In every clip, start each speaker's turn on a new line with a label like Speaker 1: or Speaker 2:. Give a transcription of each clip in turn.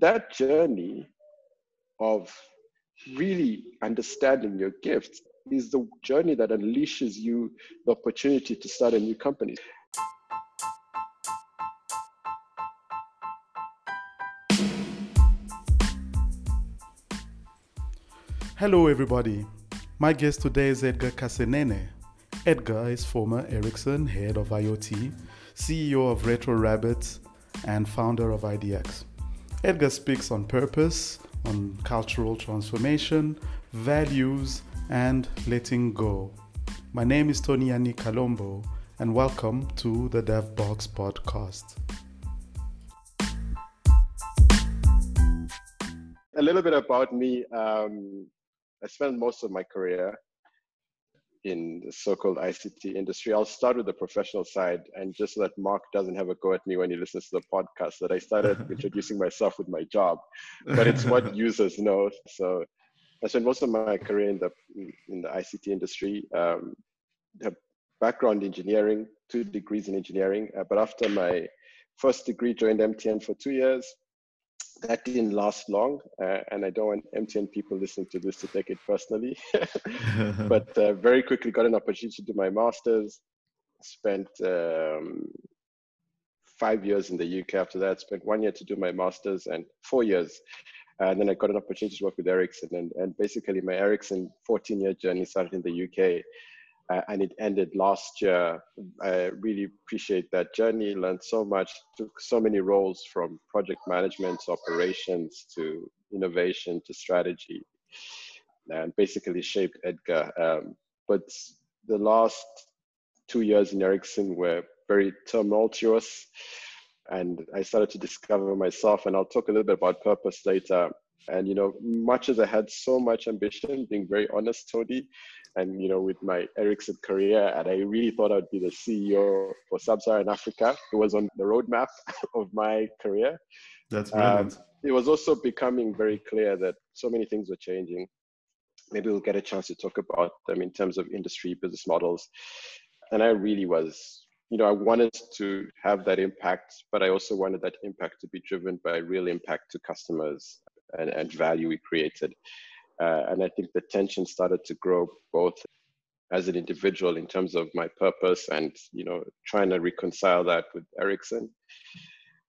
Speaker 1: that journey of really understanding your gifts is the journey that unleashes you the opportunity to start a new company.
Speaker 2: Hello, everybody. My guest today is Edgar Kasenene. Edgar is former Ericsson head of IoT, CEO of Retro Rabbits, and founder of IDX. Edgar speaks on purpose, on cultural transformation, values, and letting go. My name is Toni Yani Kalombo, and welcome to the DevBox podcast.
Speaker 1: A little bit about me. Um, I spent most of my career in the so-called ICT industry. I'll start with the professional side, and just so that Mark doesn't have a go at me when he listens to the podcast, that I started introducing myself with my job, but it's what users know. So I spent most of my career in the in the ICT industry. Um, background engineering, two degrees in engineering, uh, but after my first degree, joined MTN for two years that didn't last long, uh, and I don't want MTN people listening to this to take it personally. but uh, very quickly got an opportunity to do my master's. Spent um, five years in the UK after that. Spent one year to do my master's and four years. And then I got an opportunity to work with Ericsson. And, and basically, my Ericsson 14 year journey started in the UK uh, and it ended last year. I really appreciate that journey, learned so much, took so many roles from project management to operations to innovation to strategy, and basically shaped Edgar. Um, but the last two years in Ericsson were very tumultuous, and I started to discover myself. And I'll talk a little bit about purpose later. And you know, much as I had so much ambition, being very honest, Toni, and you know with my Ericsson career, and I really thought I'd be the CEO for Sub-Saharan Africa. It was on the roadmap of my career.
Speaker 2: That's brilliant. Um,
Speaker 1: it was also becoming very clear that so many things were changing. Maybe we'll get a chance to talk about them in terms of industry business models. And I really was, you know, I wanted to have that impact, but I also wanted that impact to be driven by real impact to customers and, and value we created. Uh, and I think the tension started to grow both as an individual in terms of my purpose and you know trying to reconcile that with Ericsson.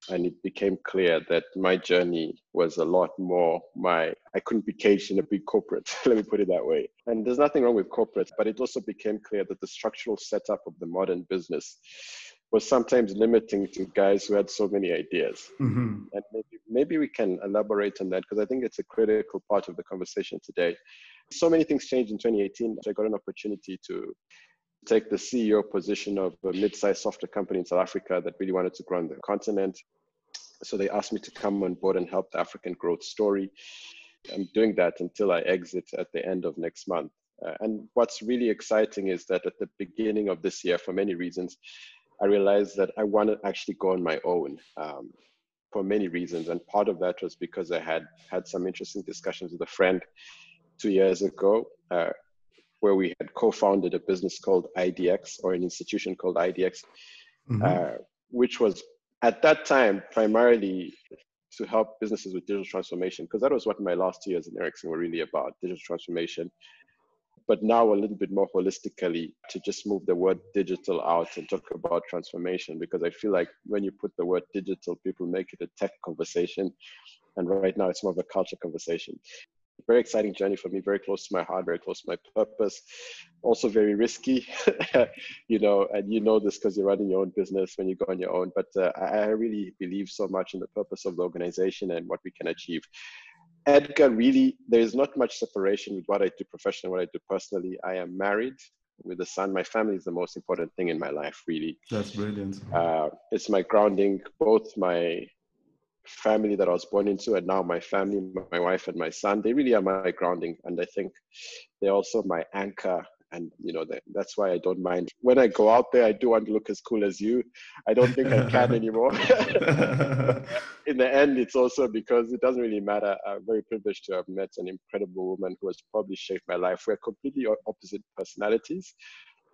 Speaker 1: And it became clear that my journey was a lot more my I couldn't be caged in a big corporate, let me put it that way. And there's nothing wrong with corporates, but it also became clear that the structural setup of the modern business was sometimes limiting to guys who had so many ideas. Mm-hmm. And maybe, maybe we can elaborate on that because I think it's a critical part of the conversation today. So many things changed in 2018. I got an opportunity to take the CEO position of a mid-sized software company in South Africa that really wanted to grow on the continent. So they asked me to come on board and help the African growth story. I'm doing that until I exit at the end of next month. Uh, and what's really exciting is that at the beginning of this year, for many reasons, I realized that I wanted to actually go on my own um, for many reasons. And part of that was because I had had some interesting discussions with a friend two years ago, uh, where we had co-founded a business called IDX or an institution called IDX, mm-hmm. uh, which was at that time primarily to help businesses with digital transformation, because that was what my last two years in Ericsson were really about, digital transformation but now a little bit more holistically to just move the word digital out and talk about transformation because I feel like when you put the word digital, people make it a tech conversation. And right now it's more of a culture conversation. Very exciting journey for me, very close to my heart, very close to my purpose. Also very risky, you know, and you know this because you're running your own business when you go on your own. But uh, I really believe so much in the purpose of the organization and what we can achieve. Edgar, really, there is not much separation with what I do professionally, what I do personally. I am married with a son. My family is the most important thing in my life, really.
Speaker 2: That's brilliant.
Speaker 1: Uh, it's my grounding, both my family that I was born into and now my family, my wife and my son, they really are my grounding. And I think they're also my anchor and you know that, that's why i don't mind. When i go out there i do want to look as cool as you. I don't think i can anymore. In the end it's also because it doesn't really matter. I'm very privileged to have met an incredible woman who has probably shaped my life. We're completely opposite personalities.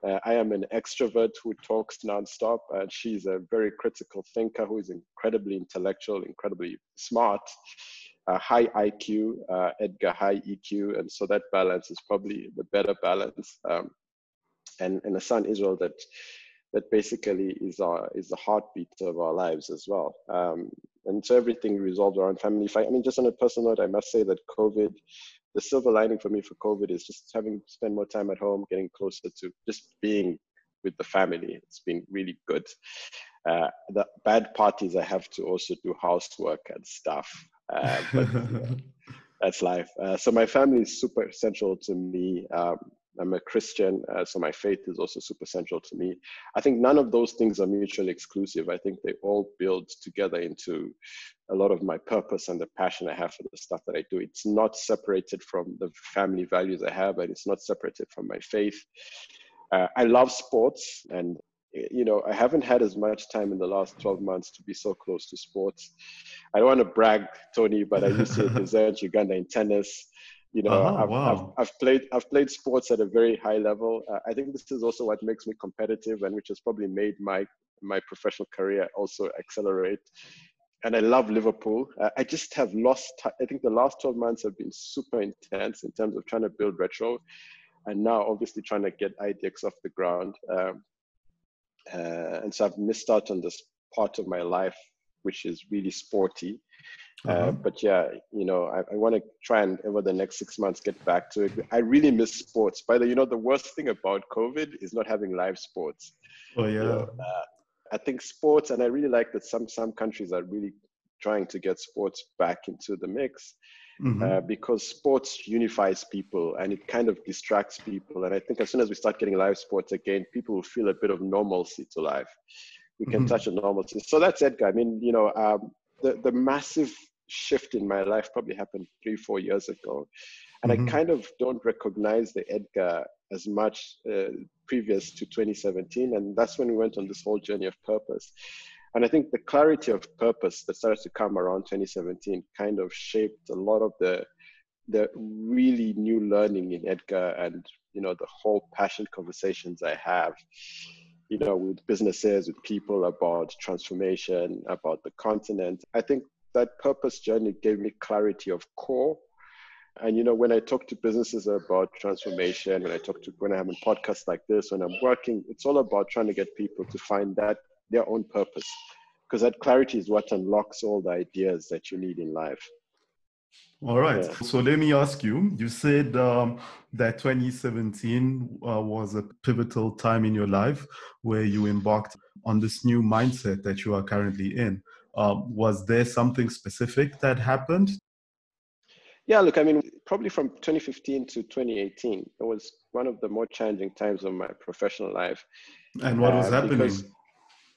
Speaker 1: Uh, I am an extrovert who talks nonstop, and she's a very critical thinker who is incredibly intellectual, incredibly smart, uh, high IQ, uh, Edgar high EQ, and so that balance is probably the better balance. Um, and, and a son Israel that that basically is our is the heartbeat of our lives as well. Um, and so everything resolves around family. If I, I mean, just on a personal note, I must say that COVID, the silver lining for me for COVID is just having spent more time at home, getting closer to just being with the family. It's been really good. Uh, the bad part is I have to also do housework and stuff. Uh, but that's life. Uh, so my family is super essential to me. Um, I'm a Christian, uh, so my faith is also super central to me. I think none of those things are mutually exclusive. I think they all build together into a lot of my purpose and the passion I have for the stuff that I do. It's not separated from the family values I have, and it's not separated from my faith. Uh, I love sports, and you know, I haven't had as much time in the last 12 months to be so close to sports. I don't want to brag, Toni, but I used to represent Uganda in tennis. You know, uh-huh, I've, wow. I've, I've, played I've played sports at a very high level. Uh, I think this is also what makes me competitive, and which has probably made my my professional career also accelerate. And I love Liverpool. Uh, I just have lost. T- I think the last 12 months have been super intense in terms of trying to build retro, and now obviously trying to get IDX off the ground. Um, uh, and so I've missed out on this part of my life, which is really sporty. Uh, uh-huh. but yeah, you know, I, I want to try and over the next six months get back to it. I really miss sports. By the, you know, the worst thing about COVID is not having live sports.
Speaker 2: Oh yeah. You know,
Speaker 1: uh, I think sports, and I really like that some some countries are really trying to get sports back into the mix. Mm-hmm. Uh, because sports unifies people and it kind of distracts people. And I think as soon as we start getting live sports again, people will feel a bit of normalcy to life. We can mm-hmm. touch on normalcy. So that's Edgar. I mean, you know, um, the, the massive shift in my life probably happened three, four years ago. And mm-hmm. I kind of don't recognize the Edgar as much uh, previous to 2017. And that's when we went on this whole journey of purpose. And I think the clarity of purpose that started to come around 2017 kind of shaped a lot of the the really new learning in Edgar and you know the whole passion conversations I have you know with businesses with people about transformation about the continent I think that purpose journey gave me clarity of core. And you know, when I talk to businesses about transformation, when I talk to when I have in podcast like this, when I'm working, it's all about trying to get people to find that their own purpose. Because that clarity is what unlocks all the ideas that you need in life.
Speaker 2: All right. Yeah. So let me ask you. You said um, that 2017 uh, was a pivotal time in your life where you embarked on this new mindset that you are currently in. Um, was there something specific that happened?
Speaker 1: Yeah, look, I mean, probably from 2015 to 2018, it was one of the more challenging times of my professional life.
Speaker 2: And what was uh, happening?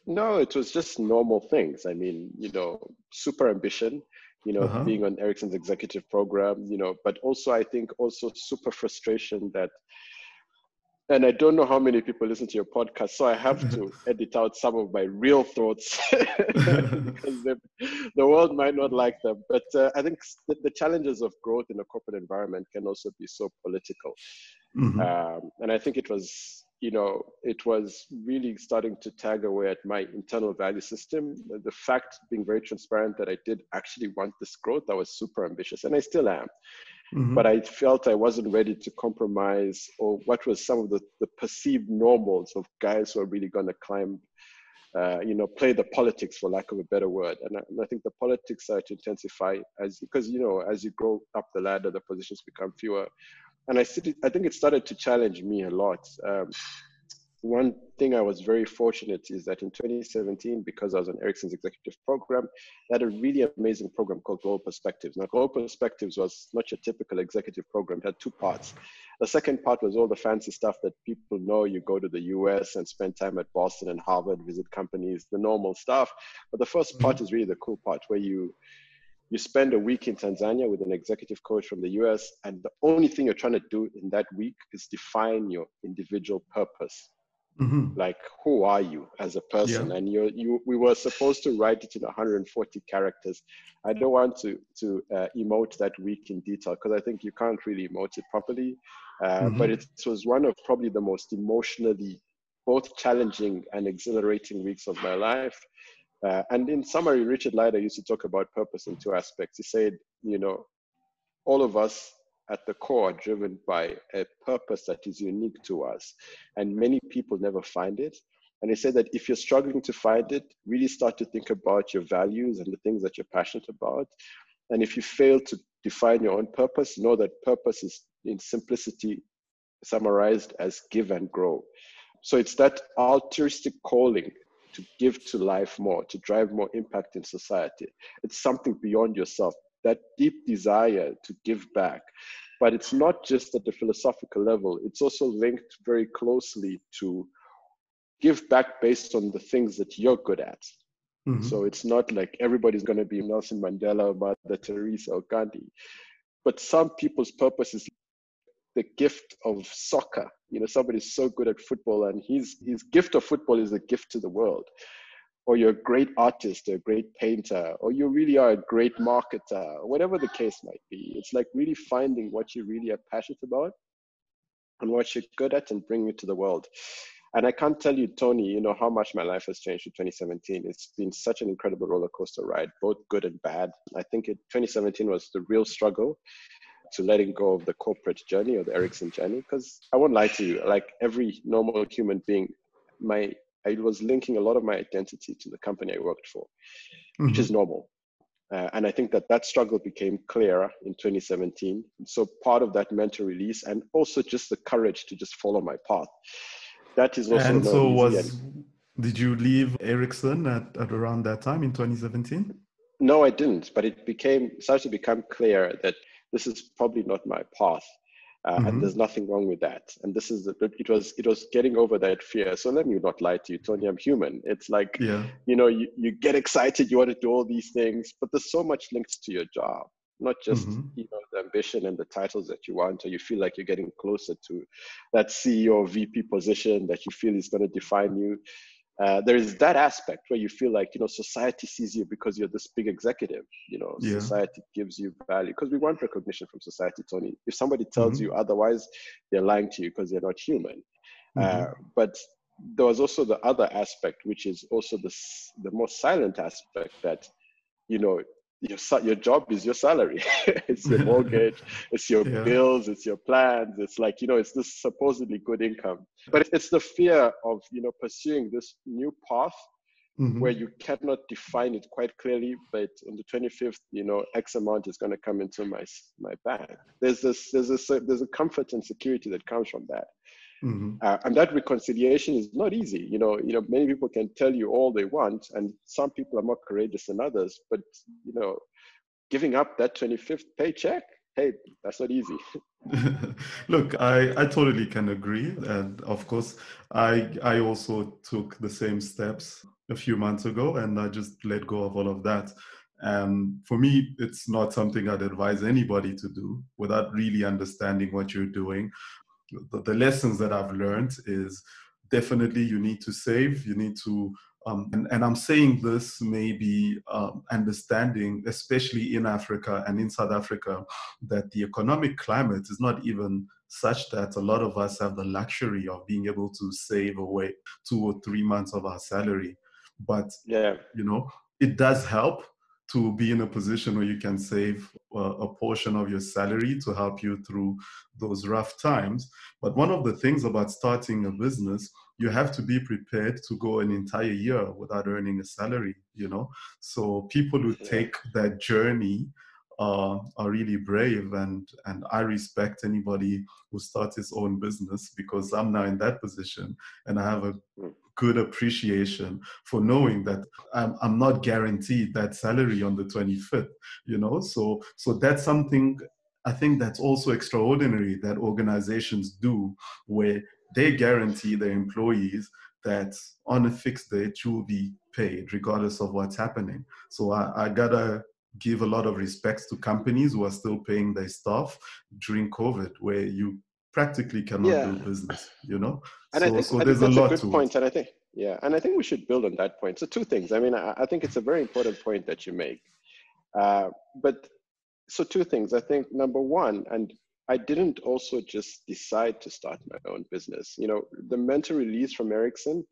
Speaker 1: No, it was just normal things. I mean, you know, super ambition, you know, uh-huh. being on Ericsson's executive program, you know, but also I think also super frustration that and I don't know how many people listen to your podcast, so I have to edit out some of my real thoughts because the, the, world might not like them. But uh, I think the, the, challenges of growth in a corporate environment can also be so political, mm-hmm. um, and I think it was, you know, it was really starting to tag away at my internal value system. The fact, being very transparent, that I did actually want this growth, I was super ambitious, and I still am. Mm-hmm. But I felt I wasn't ready to compromise or what was some of the, the perceived normals of guys who are really going to climb, uh, you know, play the politics for lack of a better word. And I, and I think the politics started to intensify as because, you know, as you grow up the ladder, the positions become fewer. And I, I think it started to challenge me a lot. Um, one thing I was very fortunate is that in 2017, because I was on Ericsson's executive program, they had a really amazing program called Global Perspectives. Now, Global Perspectives was not your typical executive program, it had two parts. The second part was all the fancy stuff that people know. You go to the US and spend time at Boston and Harvard, visit companies, the normal stuff. But the 1st mm-hmm. part is really the cool part where you you spend a week in Tanzania with an executive coach from the US, and the only thing you're trying to do in that week is define your individual purpose Mm-hmm. Like, who are you as a person? Yeah. And you, you, we were supposed to write it in 140 characters. I don't want to to uh, emote that week in detail because I think you can't really emote it properly. Uh, mm-hmm. But it was one of probably the most emotionally both challenging and exhilarating weeks of my life. Uh, and in summary, Richard Leider used to talk about purpose in two aspects. He said, you know, all of us at the core are driven by a purpose that is unique to us. And many people never find it. And he said that if you're struggling to find it, really start to think about your values and the things that you're passionate about. And if you fail to define your own purpose, know that purpose is in simplicity summarized as give and grow. So it's that altruistic calling to give to life more, to drive more impact in society. It's something beyond yourself, that deep desire to give back. But it's not just at the philosophical level, it's also linked very closely to give back based on the things that you're good at. Mm-hmm. So it's not like everybody's going to be Nelson Mandela, Mother Teresa, or Gandhi. But some people's purpose is the gift of soccer. You know, somebody's so good at football, and his his gift of football is a gift to the world. Or you're a great artist, or a great painter, or you really are a great marketer, whatever the case might be. It's like really finding what you really are passionate about and what you're good at and bringing it to the world. And I can't tell you, Toni, you know, how much my life has changed in 2017. It's been such an incredible roller coaster ride, both good and bad. I think it, 2017 was the real struggle to letting go of the corporate journey or the Ericsson journey. Because I won't lie to you, like every normal human being, my I was linking a lot of my identity to the company I worked for, mm-hmm. which is mm-hmm. normal. Uh, and I think that that struggle became clearer in 2017. So part of that mental release and also just the courage to just follow my path. That is also.
Speaker 2: And so was. Did you leave Ericsson at, at around that time in 2017?
Speaker 1: No, I didn't. But it became started to become clear that this is probably not my path. Uh, mm-hmm. and there's nothing wrong with that and this is it was it was getting over that fear so let me not lie to you toni i'm human it's like yeah. you know you, you get excited you want to do all these things but there's so much linked to your job not just mm-hmm. you know the ambition and the titles that you want or you feel like you're getting closer to that ceo or vp position that you feel is going to define you uh, there is that aspect where you feel like you know society sees you because you're this big executive you know yeah. society gives you value because we want recognition from society toni if somebody tells mm-hmm. you otherwise they're lying to you because they're not human mm-hmm. uh, but there was also the other aspect which is also the the most silent aspect that you know your your job is your salary it's your mortgage it's your yeah. bills it's your plans it's like you know it's this supposedly good income but it's the fear of you know pursuing this new path mm-hmm. where you cannot define it quite clearly but on the 25th you know x amount is going to come into my my bank there's this there's a there's a comfort and security that comes from that Mm-hmm. Uh, and that reconciliation is not easy. You know, you know, many people can tell you all they want, and some people are more courageous than others. But you know, giving up that 25th paycheck, hey, that's not easy.
Speaker 2: Look, I, I totally can agree. And of course, I I also took the same steps a few months ago and I just let go of all of that. And for me, it's not something I'd advise anybody to do without really understanding what you're doing the, the lessons that I've learned is definitely you need to save, you need to um, and, and, I'm saying this maybe um, understanding, especially in Africa and in South Africa, that the economic climate is not even such that a lot of us have the luxury of being able to save away two or three months of our salary. But yeah, you know, it does help to be in a position where you can save a, a portion of your salary to help you through those rough times. But one of the things about starting a business, you have to be prepared to go an entire year without earning a salary, you know? So people who take that journey uh, are really brave and and I respect anybody who starts his own business because I'm now in that position and I have a hmm good appreciation for knowing that I'm, I'm not guaranteed that salary on the 25th you know? So so that's something i think that's also extraordinary that organizations do where they guarantee their employees that on a fixed date you will be paid regardless of what's happening. So I, I gotta give a lot of respects to companies who are still paying their staff during covid where you practically cannot yeah. do business, you know?
Speaker 1: And so, I think, so I there's think a lot a good point, and I think, yeah, and I think we should build on that point. So two things. I mean, I, I think it's a very important point that you make. Uh, but so two things. I think number one, and I didn't also just decide to start my own business. You know, the mentor release from Ericsson,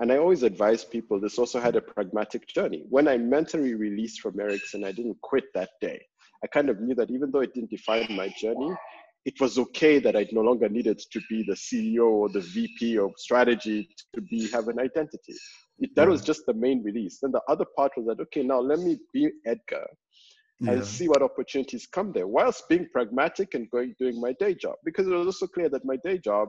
Speaker 1: and I always advise people this also had a pragmatic journey. When I mentally released from Ericsson, I didn't quit that day. I kind of knew that even though it didn't define my journey, it was okay that I no longer needed to be the CEO or the VP of strategy to be have an identity. It, that was just the main release. Then the other part was that okay, now let me be Edgar yeah. and see what opportunities come there, whilst being pragmatic and going doing my day job. Because it was also clear that my day job,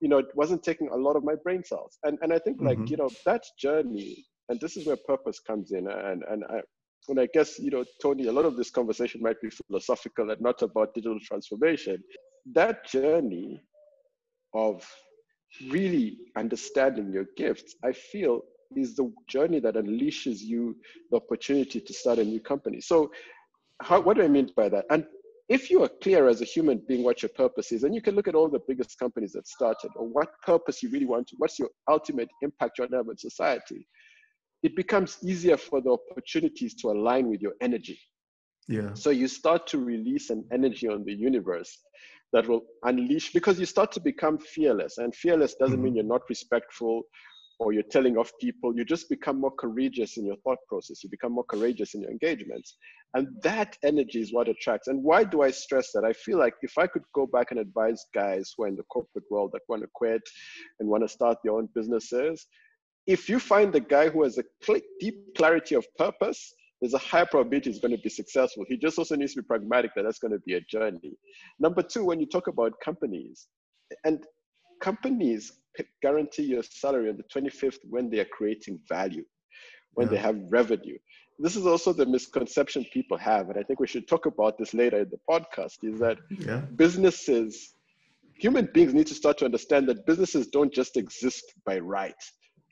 Speaker 1: you know, it wasn't taking a lot of my brain cells. And and I think like mm-hmm. you know that journey, and this is where purpose comes in. And and I, and I guess, you know, Toni, a lot of this conversation might be philosophical and not about digital transformation. That journey of really understanding your gifts, I feel is the journey that unleashes you the opportunity to start a new company. So, how, what do I mean by that? And if you are clear as a human being what your purpose is, and you can look at all the biggest companies that started, or what purpose you really want to, what's your ultimate impact you want to have on society, it becomes easier for the opportunities to align with your energy.
Speaker 2: Yeah.
Speaker 1: So you start to release an energy on the universe that will unleash because you start to become fearless. And fearless doesn't mm-hmm. mean you're not respectful or you're telling off people. You just become more courageous in your thought process. You become more courageous in your engagements. And that energy is what attracts. And why do I stress that? I feel like if I could go back and advise guys who are in the corporate world that want to quit and want to start their own businesses, if you find the guy who has a deep clarity of purpose, there's a high probability he's going to be successful. He just also needs to be pragmatic that that's going to be a journey. Number two, when you talk about companies, and companies guarantee your salary on the 25th when they are creating value, when yeah. they have revenue. This is also the misconception people have, and I think we should talk about this later in the podcast. Is that yeah. businesses, human beings need to start to understand that businesses don't just exist by right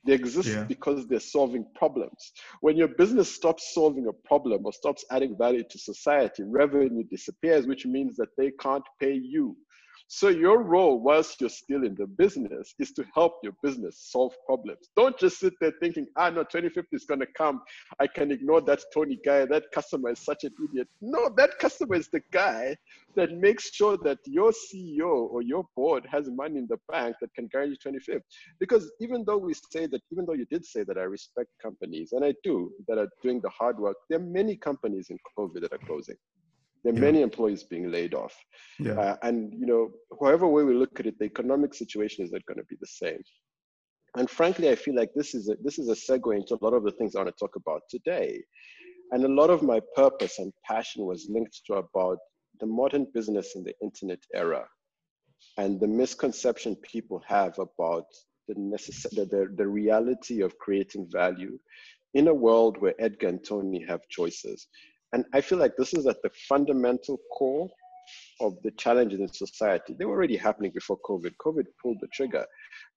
Speaker 1: they exist yeah. because they're solving problems. When your business stops solving a problem or stops adding value to society, revenue disappears, which means that they can't pay you. So your role whilst you're still in the business is to help your business solve problems. Don't just sit there thinking, ah, no, 2050 is going to come. I can ignore that Toni guy. That customer is such an idiot. No, that customer is the guy that makes sure that your CEO or your board has money in the bank that can guarantee 25th. Because even though we say that, even though you did say that I respect companies, and I do, that are doing the hard work, there are many companies in COVID that are closing. There are yeah. many employees being laid off. Yeah. Uh, and, you know, however way we look at it, the economic situation is not going to be the same. And frankly, I feel like this is a, this is a segue into a lot of the things I want to talk about today. And a lot of my purpose and passion was linked to about the modern business in the internet era and the misconception people have about the, necess- the, the, the reality of creating value in a world where Edgar and Toni have choices. And I feel like this is at the fundamental core of the challenges in society. They were already happening before COVID. COVID pulled the trigger.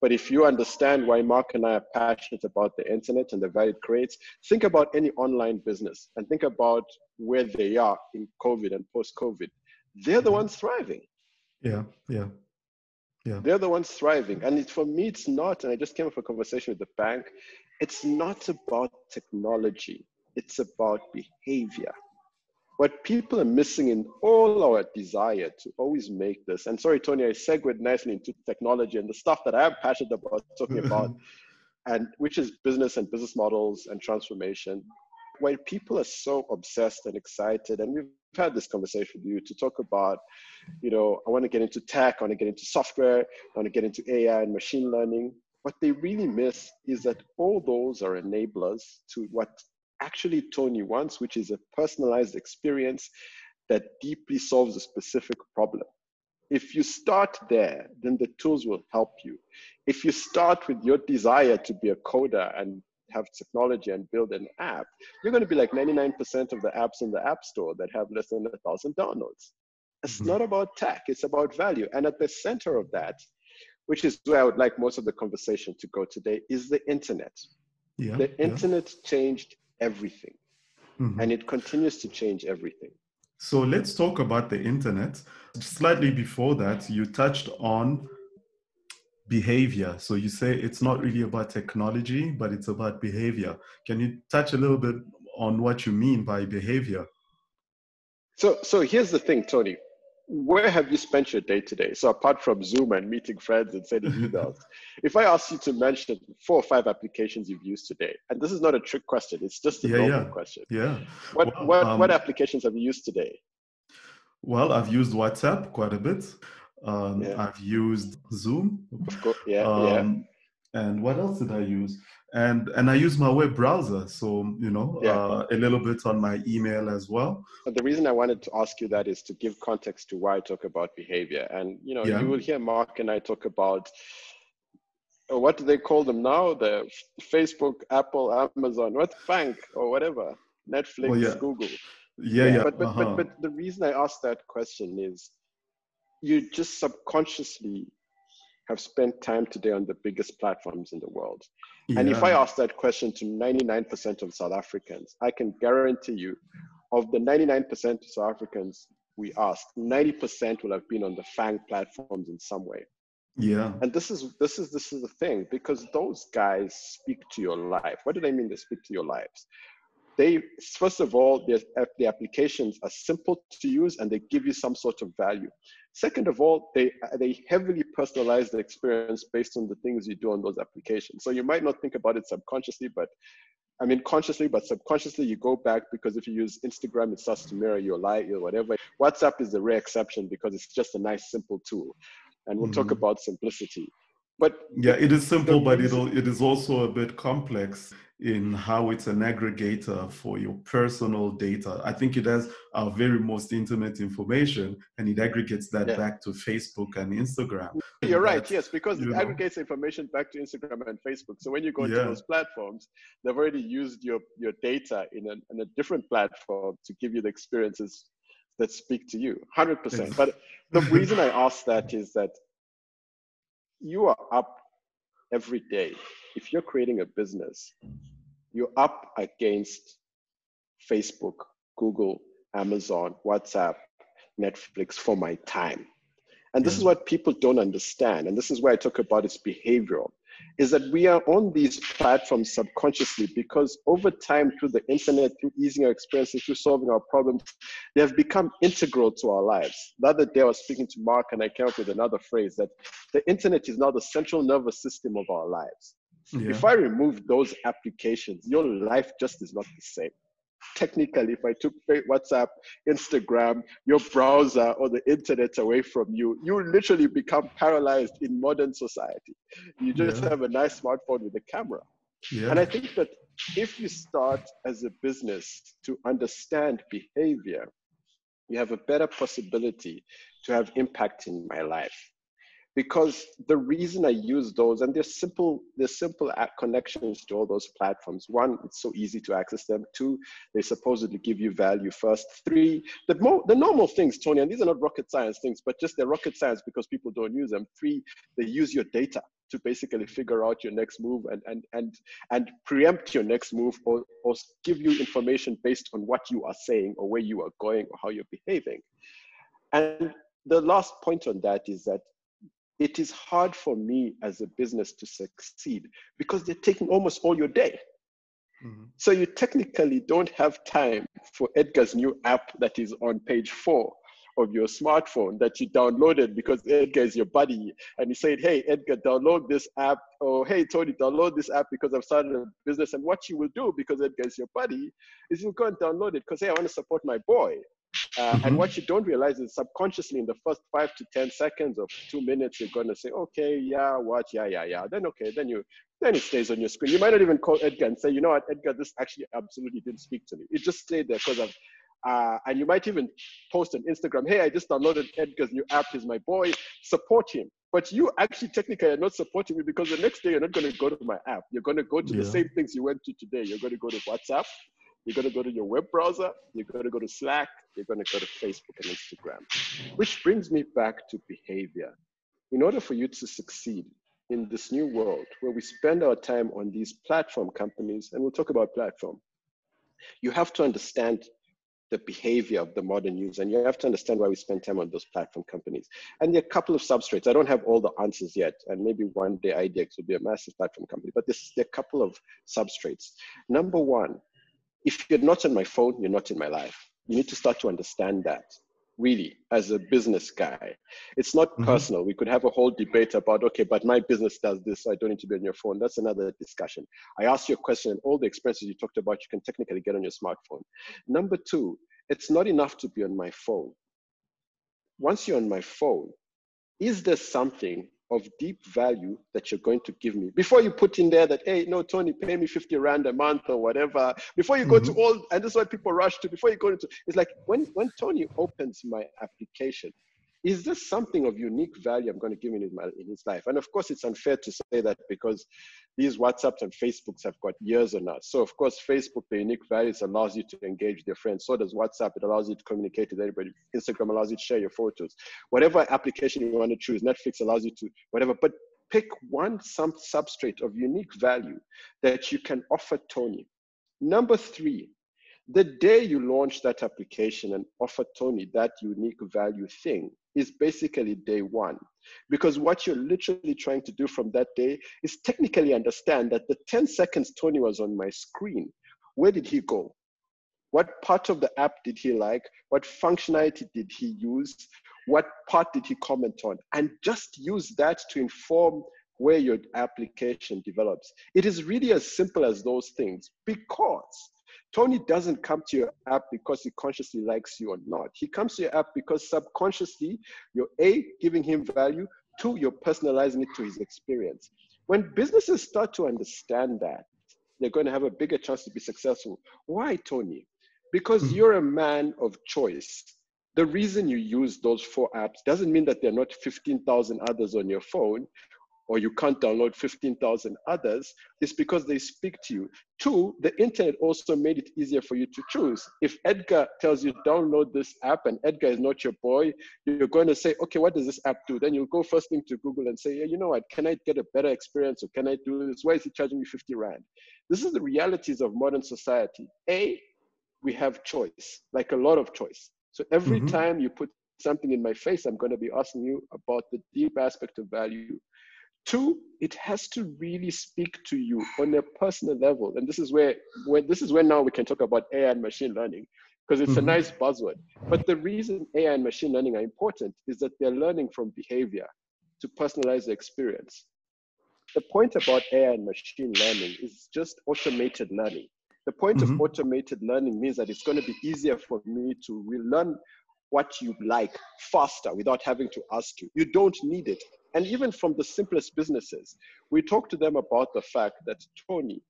Speaker 1: But if you understand why Mark and I are passionate about the internet and the value it creates, think about any online business and think about where they are in COVID and post COVID. They're the mm-hmm. ones thriving.
Speaker 2: Yeah, yeah. Yeah.
Speaker 1: They're the ones thriving. And it, for me, it's not, and I just came off a conversation with the bank, it's not about technology, it's about behavior what people are missing in all our desire to always make this, and sorry, Toni, I segued nicely into technology and the stuff that I'm passionate about talking about, and which is business and business models and transformation. Why people are so obsessed and excited, and we've had this conversation with you to talk about, you know, I want to get into tech, I want to get into software, I want to get into AI and machine learning. What they really miss is that all those are enablers to what actually Toni wants, which is a personalized experience that deeply solves a specific problem. If you start there, then the tools will help you. If you start with your desire to be a coder and have technology and build an app, you're going to be like 99% of the apps in the App Store that have less than a thousand downloads. It's mm-hmm. not about tech, it's about value. And at the center of that, which is where I would like most of the conversation to go today, is the internet. Yeah, the internet yeah. changed everything. Mm-hmm. And it continues to change everything.
Speaker 2: So let's talk about the internet. Slightly before that, you touched on behavior. So you say it's not really about technology, but it's about behavior. Can you touch a little bit on what you mean by behavior?
Speaker 1: So, so here's the thing, Toni. Where have you spent your day today? So apart from Zoom and meeting friends and sending emails, if I ask you to mention four or five applications you've used today, and this is not a trick question, it's just a yeah, normal
Speaker 2: yeah.
Speaker 1: question.
Speaker 2: Yeah.
Speaker 1: What well, what um, what applications have you used today?
Speaker 2: Well, I've used WhatsApp quite a bit. Um, yeah. I've used Zoom.
Speaker 1: Of course, yeah, um,
Speaker 2: yeah. And what else did I use? And and I use my web browser, so you know, yeah. uh, a little bit on my email as well.
Speaker 1: But the reason I wanted to ask you that is to give context to why I talk about behavior. And you know, yeah. you will hear Mark and I talk about uh, what do they call them now? The Facebook, Apple, Amazon, what bank or whatever, Netflix, oh, yeah. Google.
Speaker 2: Yeah, yeah.
Speaker 1: But but, uh-huh. but but the reason I asked that question is you just subconsciously have spent time today on the biggest platforms in the world. Yeah. And if I ask that question to 99% of South Africans, I can guarantee you, of the 99% of South Africans we asked, 90% will have been on the FANG platforms in some way.
Speaker 2: Yeah.
Speaker 1: And this is this is this is the thing because those guys speak to your life. What do they mean they speak to your lives? They first of all the, applications are simple to use and they give you some sort of value second of all they they heavily personalize the experience based on the things you do on those applications so you might not think about it subconsciously but I mean, consciously, but subconsciously, you go back because if you use Instagram, it starts to mirror your life your whatever. WhatsApp is the rare exception because it's just a nice, simple tool. And we'll mm-hmm. talk about simplicity. But
Speaker 2: yeah, it is simple, but it it is also a bit complex in how it's an aggregator for your personal data. I think it has our very most intimate information and it aggregates that yeah. back to Facebook and Instagram.
Speaker 1: You're right, yes, because it know. aggregates information back to Instagram and Facebook. So when you go yeah. to those platforms, they've already used your, your data in a, in a different platform to give you the experiences that speak to you, 100%. But the reason I ask that is that you are up every day. If you're creating a business, you're up against Facebook, Google, Amazon, WhatsApp, Netflix for my time. And this is what people don't understand. And this is why I talk about its behavioral is that we are on these platforms subconsciously because over time through the internet through easing our experiences through solving our problems they have become integral to our lives the other day i was speaking to mark and i came up with another phrase that the internet is now the central nervous system of our lives yeah. if i remove those applications your life just is not the same technically, if I took WhatsApp, Instagram, your browser, or the internet away from you, you literally become paralyzed in modern society. You just yeah. have a nice smartphone with a camera. Yeah. And I think that if you start as a business to understand behavior, you have a better possibility to have impact in my life because the reason I use those, and they're simple, they're simple connections to all those platforms. One, it's so easy to access them. Two, they supposedly give you value first. Three, the, more, the normal things, Toni, and these are not rocket science things, but just they're rocket science because people don't use them. Three, they use your data to basically figure out your next move and and and and preempt your next move or, or give you information based on what you are saying or where you are going or how you're behaving. And the last point on that is that it is hard for me as a business to succeed because they're taking almost all your day. Mm-hmm. So you technically don't have time for Edgar's new app that is on page four of your smartphone that you downloaded because Edgar is your buddy and he said, Hey, Edgar, download this app. Or hey, Toni, download this app because I've started a business. And what you will do because Edgar is your buddy is you'll go and download it because, hey, I want to support my boy. Uh, mm-hmm. And what you don't realize is subconsciously in the first five to 10 seconds of two minutes, you're going to say, okay, yeah, what, yeah, yeah, yeah. Then, okay, then you, then it stays on your screen. You might not even call Edgar and say, you know what, Edgar, this actually absolutely didn't speak to me. It just stayed there because of, uh, and you might even post on Instagram, hey, I just downloaded Edgar's new app. He's my boy. Support him. But you actually technically are not supporting me because the next day you're not going to go to my app. You're going to go to yeah. the same things you went to today. You're going to go to WhatsApp. You're going to go to your web browser, you're going to go to Slack, you're going to go to Facebook and Instagram. Which brings me back to behavior. In order for you to succeed in this new world where we spend our time on these platform companies, and we'll talk about platform, you have to understand the behavior of the modern user. And you have to understand why we spend time on those platform companies. And there are a couple of substrates. I don't have all the answers yet. And maybe one day IDX will be a massive platform company, but this, a couple of substrates. Number one, if you're not on my phone, you're not in my life. You need to start to understand that really as a business guy. It's not mm-hmm. personal. We could have a whole debate about, okay, but my business does this, so I don't need to be on your phone. That's another discussion. I asked you a question, and all the experiences you talked about, you can technically get on your smartphone. Number two, it's not enough to be on my phone. Once you're on my phone, is there something of deep value that you're going to give me before you put in there that hey no toni pay me 50 rand a month or whatever before you go mm-hmm. to all and this is what people rush to before you go into it's like when when toni opens my application is this something of unique value I'm going to give in, my, in his life? And of course, it's unfair to say that because these WhatsApps and Facebooks have got years on us. So of course, Facebook, the unique values allows you to engage with your friends. So does WhatsApp. It allows you to communicate with everybody. Instagram allows you to share your photos. Whatever application you want to choose, Netflix allows you to whatever. But pick one some substrate of unique value that you can offer Toni. Number three, the day you launch that application and offer Toni that unique value thing is basically day one. Because what you're literally trying to do from that day is technically understand that the 10 seconds Toni was on my screen, where did he go? What part of the app did he like? What functionality did he use? What part did he comment on? And just use that to inform where your application develops. It is really as simple as those things because Toni doesn't come to your app because he consciously likes you or not. He comes to your app because subconsciously you're A, giving him value, two, you're personalizing it to his experience. When businesses start to understand that, they're going to have a bigger chance to be successful. Why, Toni? Because mm-hmm. you're a man of choice. The reason you use those four apps doesn't mean that there are not 15,000 others on your phone or you can't download 15,000 others is because they speak to you. Two, the internet also made it easier for you to choose. If Edgar tells you download this app and Edgar is not your boy, you're going to say, okay, what does this app do? Then you'll go first thing to Google and say, yeah, you know what, can I get a better experience or can I do this? Why is he charging me 50 Rand? This is the realities of modern society. A, we have choice, like a lot of choice. So every mm-hmm. time you put something in my face, I'm going to be asking you about the deep aspect of value Two, it has to really speak to you on a personal level. And this is where, where this is where now we can talk about AI and machine learning because it's mm-hmm. a nice buzzword. But the reason AI and machine learning are important is that they're learning from behavior to personalize the experience. The point about AI and machine learning is just automated learning. The point mm-hmm. of automated learning means that it's going to be easier for me to relearn what you like faster without having to ask you. You don't need it and even from the simplest businesses, we talk to them about the fact that, Toni,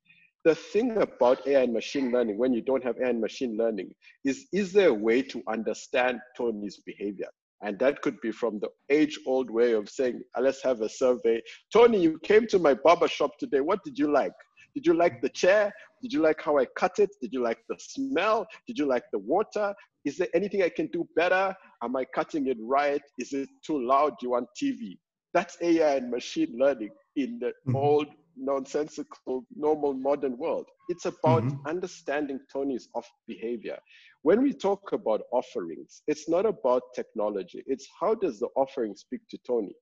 Speaker 1: the thing about AI and machine learning, when you don't have AI and machine learning, is is there a way to understand Toni's behavior? And that could be from the age old way of saying, let's have a survey. Toni, you came to my barber shop today. What did you like? Did you like the chair? Did you like how I cut it? Did you like the smell? Did you like the water? Is there anything I can do better? Am I cutting it right? Is it too loud? Do you want TV? That's AI and machine learning in the mm-hmm. old, nonsensical, normal, modern world. It's about mm-hmm. understanding Toni's off behavior. When we talk about offerings, it's not about technology. It's how does the offering speak to Toni?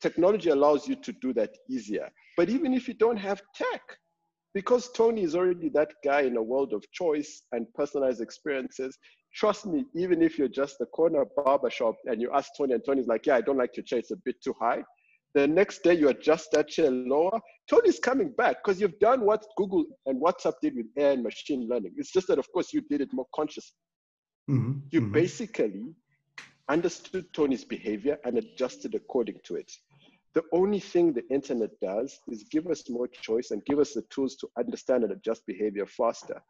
Speaker 1: Technology allows you to do that easier. But even if you don't have tech, because Toni is already that guy in a world of choice and personalized experiences, trust me, even if you're just a corner barber shop and you ask Toni and Toni's like, yeah, I don't like your chair, it's a bit too high. The next day you adjust that chair lower, Toni's coming back because you've done what Google and WhatsApp did with AI and machine learning. It's just that, of course, you did it more consciously. Mm-hmm. You mm-hmm. basically understood Toni's behavior and adjusted according to it. The only thing the internet does is give us more choice and give us the tools to understand and adjust behavior faster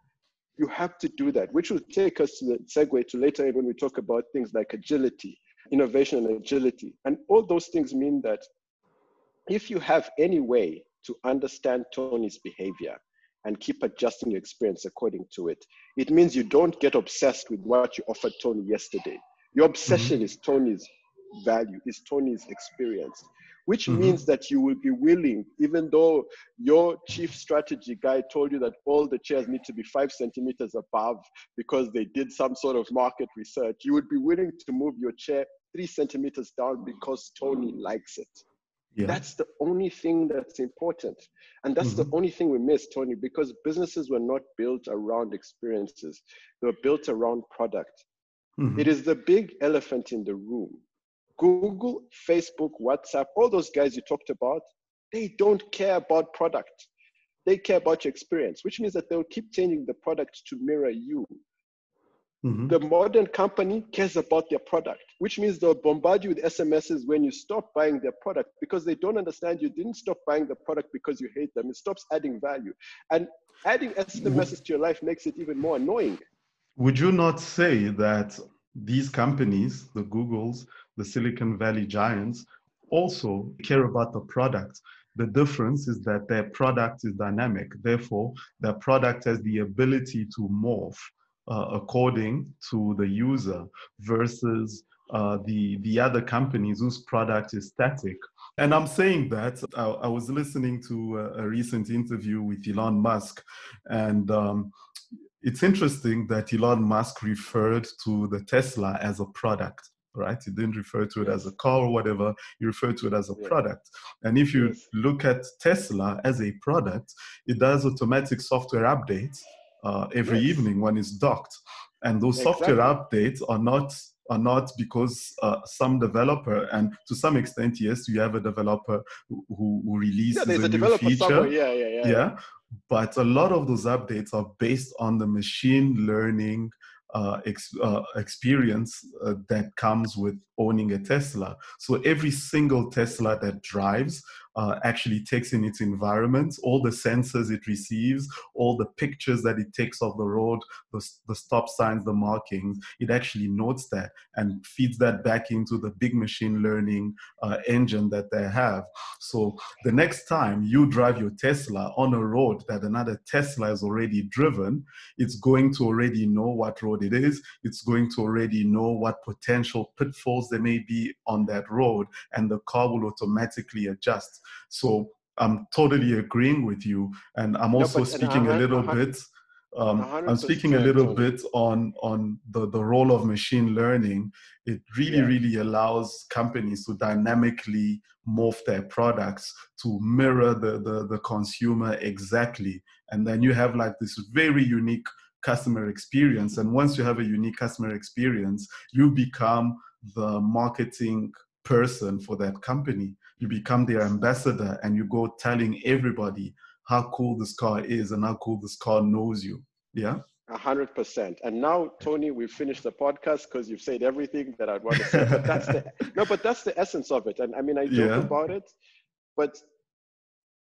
Speaker 1: you have to do that, which will take us to the segue to later when we talk about things like agility, innovation and agility. And all those things mean that if you have any way to understand Toni's behavior and keep adjusting your experience according to it, it means you don't get obsessed with what you offered Toni yesterday. Your obsession mm-hmm. is Toni's value is Toni's experience, which mm-hmm. means that you will be willing, even though your chief strategy guy told you that all the chairs need to be five centimeters above because they did some sort of market research, you would be willing to move your chair three centimeters down because Toni likes it. Yeah. That's the only thing that's important. And that's mm-hmm. the only thing we miss, Toni, because businesses were not built around experiences, they were built around product. Mm-hmm. It is the big elephant in the room. Google, Facebook, WhatsApp, all those guys you talked about, they don't care about product. They care about your experience, which means that they'll keep changing the product to mirror you. Mm-hmm. The modern company cares about their product, which means they'll bombard you with SMSs when you stop buying their product because they don't understand you didn't stop buying the product because you hate them. It stops adding value. And adding SMSs to your life makes it even more annoying.
Speaker 2: Would you not say that these companies, the Googles, the Silicon Valley giants, also care about the product? The difference is that their product is dynamic. Therefore, their product has the ability to morph uh, according to the user versus uh, the the other companies whose product is static. And I'm saying that I, I was listening to a, a, recent interview with Elon Musk, and um, it's interesting that Elon Musk referred to the Tesla as a product. Right, You didn't refer to it as a car or whatever. you refer to it as a product. And if you yes. look at Tesla as a product, it does automatic software updates uh, every yes. evening when it's docked. And those exactly. software updates are not are not because uh, some developer and to some extent yes you have a developer who, who releases yeah, a, a new feature
Speaker 1: yeah, yeah, yeah
Speaker 2: yeah but a lot of those updates are based on the machine learning uh, ex- uh, experience uh, that comes with owning a Tesla. So every single Tesla that drives uh, actually takes in its environment, all the sensors it receives, all the pictures that it takes of the road, the, the stop signs, the markings, it actually notes that and feeds that back into the big machine learning uh, engine that they have. So the next time you drive your Tesla on a road that another Tesla has already driven, it's going to already know what road it is. It's going to already know what potential pitfalls there may be on that road, and the car will automatically adjust so I'm totally agreeing with you, and I'm also speaking a little bit. Um, I'm speaking a little bit on on the the role of machine learning. It really yeah. really allows companies to dynamically morph their products to mirror the, the the consumer exactly, and then you have like this very unique customer experience. And once you have a unique customer experience, you become the marketing person for that company you become their ambassador and you go telling everybody how cool this car is and how cool this car knows you. Yeah.
Speaker 1: A hundred percent. And now, Tony, we've finished the podcast because you've said everything that I'd want to say. But that's the no, but that's the essence of it. And I mean, I joke yeah. about it, but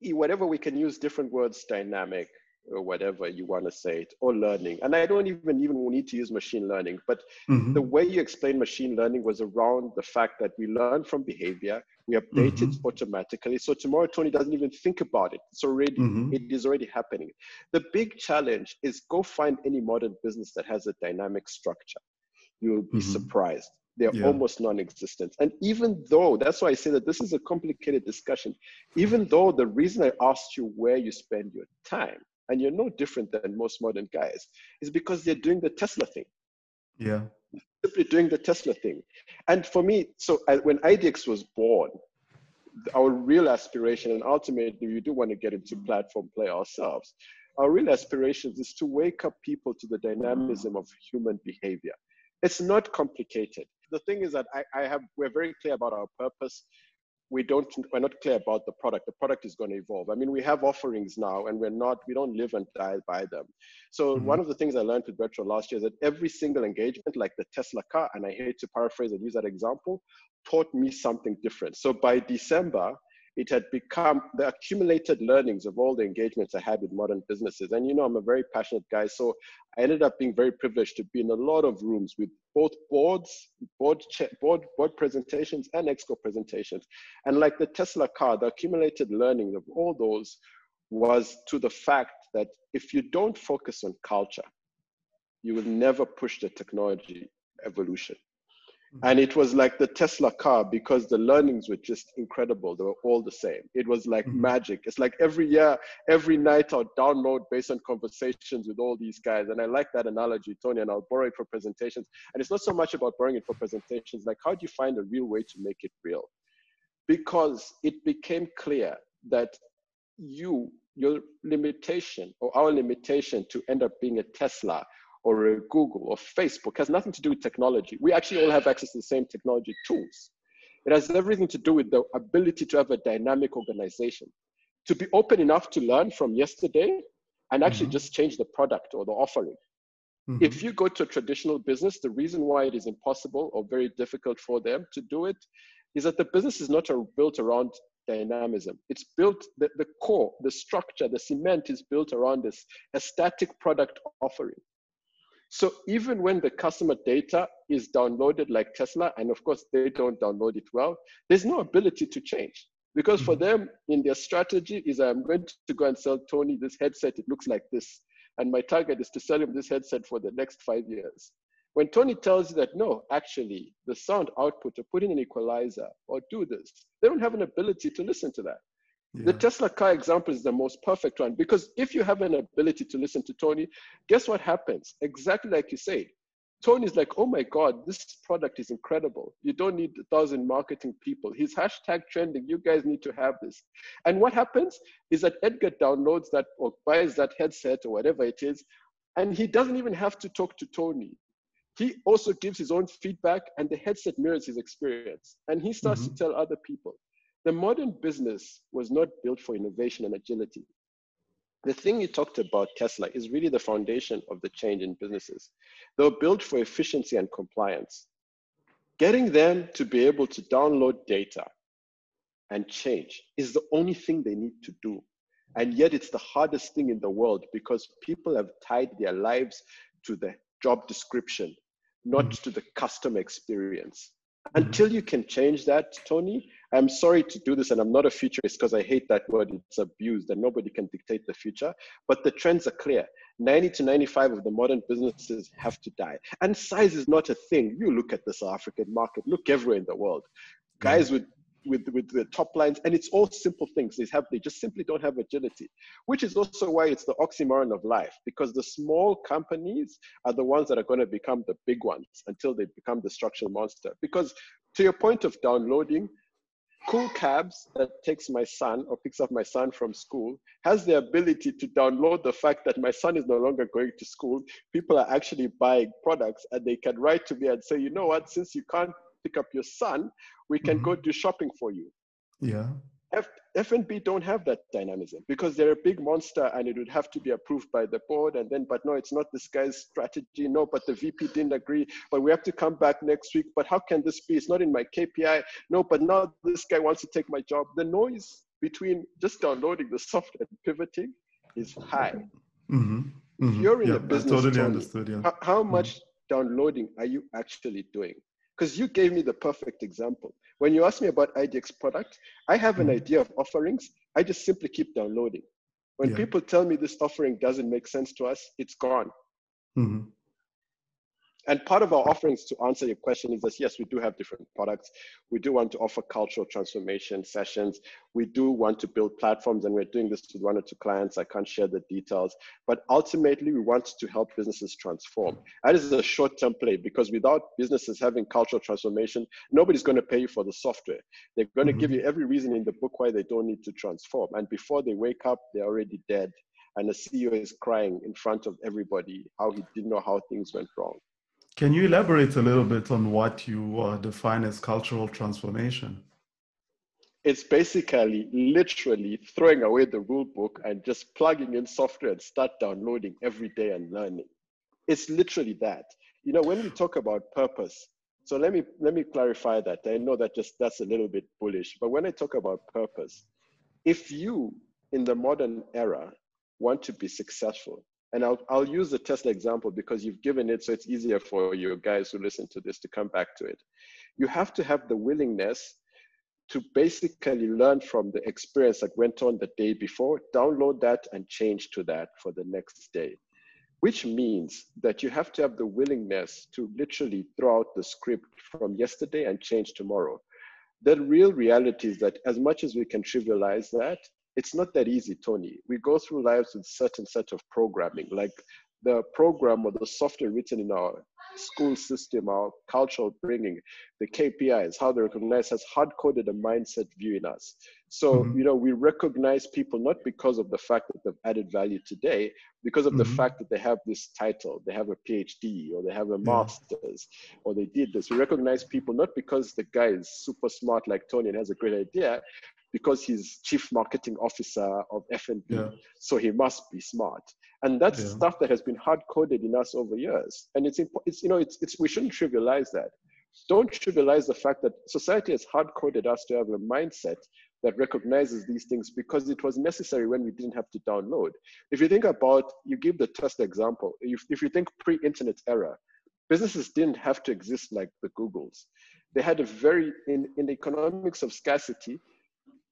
Speaker 1: whatever we can use different words, dynamic, or whatever you want to say it or learning and i don't even even need to use machine learning but mm-hmm. the way you explain machine learning was around the fact that we learn from behavior we update mm-hmm. it automatically so tomorrow tony doesn't even think about it it's already mm-hmm. it is already happening the big challenge is go find any modern business that has a dynamic structure you will be mm-hmm. surprised they're yeah. almost non-existent and even though that's why i say that this is a complicated discussion even though the reason i asked you where you spend your time and you're no different than most modern guys, is because they're doing the Tesla thing.
Speaker 2: Yeah.
Speaker 1: Simply doing the Tesla thing. And for me, so uh, I, when IDX was born, our real aspiration, and ultimately we do want to get into platform play ourselves, our real aspirations is to wake up people to the dynamism of human behavior. It's not complicated. The thing is that I, I have, we're very clear about our purpose we don't we're not clear about the product. The product is going to evolve. I mean we have offerings now and we're not we don't live and die by them. So mm-hmm. one of the things i learned with retro last year is that every single engagement like the tesla car and i hate to paraphrase and use that example taught me something different. So by december it had become the accumulated learnings of all the engagements I had with modern businesses. And you know, I'm a very passionate guy, so I ended up being very privileged to be in a lot of rooms with both boards, board, board, board presentations, and exco presentations. And like the Tesla car, the accumulated learning of all those was to the fact that if you don't focus on culture, you will never push the technology evolution. And it was like the tesla car because the learnings were just incredible. They were all the same. It was like mm-hmm. magic. It's like every year every night i'll download based on conversations with all these guys. And i like that analogy tony and i'll borrow it for presentations. And it's not so much about borrowing it for presentations. Like how do you find a real way to make it real? Because it became clear that you your limitation or our limitation to end up being a tesla or a Google or Facebook has nothing to do with technology. We actually all have access to the same technology tools. It has everything to do with the ability to have a dynamic organization, to be open enough to learn from yesterday and actually mm-hmm. just change the product or the offering. Mm-hmm. If you go to a traditional business, the reason why it is impossible or very difficult for them to do it is that the business is not built around dynamism. It's built, the, the core, the structure, the cement is built around this a static product offering. So even when the customer data is downloaded like Tesla, and of course they don't download it well, there's no ability to change. Because for mm-hmm. them, in their strategy is I'm going to go and sell Tony this headset, it looks like this. And my target is to sell him this headset for the next five years. When Tony tells you that, no, actually, the sound output, or put in an equalizer, or do this, they don't have an ability to listen to that. Yeah. The Tesla car example is the most perfect one because if you have an ability to listen to Tony, guess what happens? Exactly like you say. Tony's like, oh my God, this product is incredible. You don't need a thousand marketing people. He's hashtag trending. You guys need to have this. And what happens is that Edgar downloads that or buys that headset or whatever it is, and he doesn't even have to talk to Tony. He also gives his own feedback, and the headset mirrors his experience. And he starts mm-hmm. to tell other people. The modern business was not built for innovation and agility. The thing you talked about, Tesla, is really the foundation of the change in businesses. They were built for efficiency and compliance. Getting them to be able to download data and change is the only thing they need to do. And yet, it's the hardest thing in the world because people have tied their lives to the job description, not mm-hmm. to the customer experience. Until you can change that, Tony, I'm sorry to do this, and I'm not a futurist because I hate that word. It's abused, and nobody can dictate the future. But the trends are clear. 90 to 95 of the modern businesses have to die. And size is not a thing. You look at the South African market, look everywhere in the world. Guys with with with the top lines, and it's all simple things. They have they just simply don't have agility, which is also why it's the oxymoron of life. Because the small companies are the ones that are going to become the big ones until they become the structural monster. Because to your point of downloading, Cool Cabs that takes my son or picks up my son from school has the ability to download the fact that my son is no longer going to school. People are actually buying products and they can write to me and say, you know what, since you can't pick up your son, we can mm-hmm. go do shopping for you.
Speaker 2: Yeah.
Speaker 1: F- FNB don't have that dynamism because they're a big monster and it would have to be approved by the board. And then, but no, it's not this guy's strategy. No, but the VP didn't agree. But we have to come back next week. But how can this be? It's not in my KPI. No, but now this guy wants to take my job. The noise between just downloading the software and pivoting is high.
Speaker 2: Mm-hmm. Mm-hmm.
Speaker 1: If you're in yeah, the business,
Speaker 2: totally Tony, understood, yeah.
Speaker 1: how, how mm-hmm. much downloading are you actually doing? Because you gave me the perfect example. When you ask me about IDX product, I have an mm-hmm. idea of offerings. I just simply keep downloading. When yeah. people tell me this offering doesn't make sense to us, it's gone.
Speaker 2: Mm-hmm.
Speaker 1: And part of our offerings to answer your question is that yes, we do have different products. We do want to offer cultural transformation sessions. We do want to build platforms, and we're doing this with one or two clients. I can't share the details, but ultimately, we want to help businesses transform. That is a short term play because without businesses having cultural transformation, nobody's going to pay you for the software. They're going to mm-hmm. give you every reason in the book why they don't need to transform. And before they wake up, they're already dead. And the CEO is crying in front of everybody how he didn't know how things went wrong.
Speaker 2: Can you elaborate a little bit on what you uh, define as cultural transformation?
Speaker 1: It's basically literally throwing away the rule book and just plugging in software and start downloading every day and learning. It's literally that. You know, when we talk about purpose, so let me let me clarify that. I know that just that's a little bit bullish, but when I talk about purpose, if you in the modern era want to be successful, and I'll, I'll use the Tesla example because you've given it so it's easier for you guys who listen to this to come back to it. You have to have the willingness to basically learn from the experience that went on the day before, download that and change to that for the next day. which means that you have to have the willingness to literally throw out the script from yesterday and change tomorrow. The real reality is that as much as we can trivialize that, it's not that easy, Tony. We go through lives with certain set of programming, like the program or the software written in our school system, our cultural bringing, the KPIs, how they recognize has hard coded a mindset view in us. So, mm-hmm. you know, we recognize people not because of the fact that they've added value today, because of mm-hmm. the fact that they have this title, they have a PhD or they have a yeah. master's or they did this. We recognize people not because the guy is super smart like Tony and has a great idea, because he's chief marketing officer of FNB, yeah. so he must be smart. And that's yeah. stuff that has been hard coded in us over years. And it's, it's you know, it's, it's we shouldn't trivialize that. Don't trivialize the fact that society has hard coded us to have a mindset that recognizes these things because it was necessary when we didn't have to download. If you think about, you give the test example. If, if you think pre-internet era, businesses didn't have to exist like the Googles. They had a very, in, in the economics of scarcity,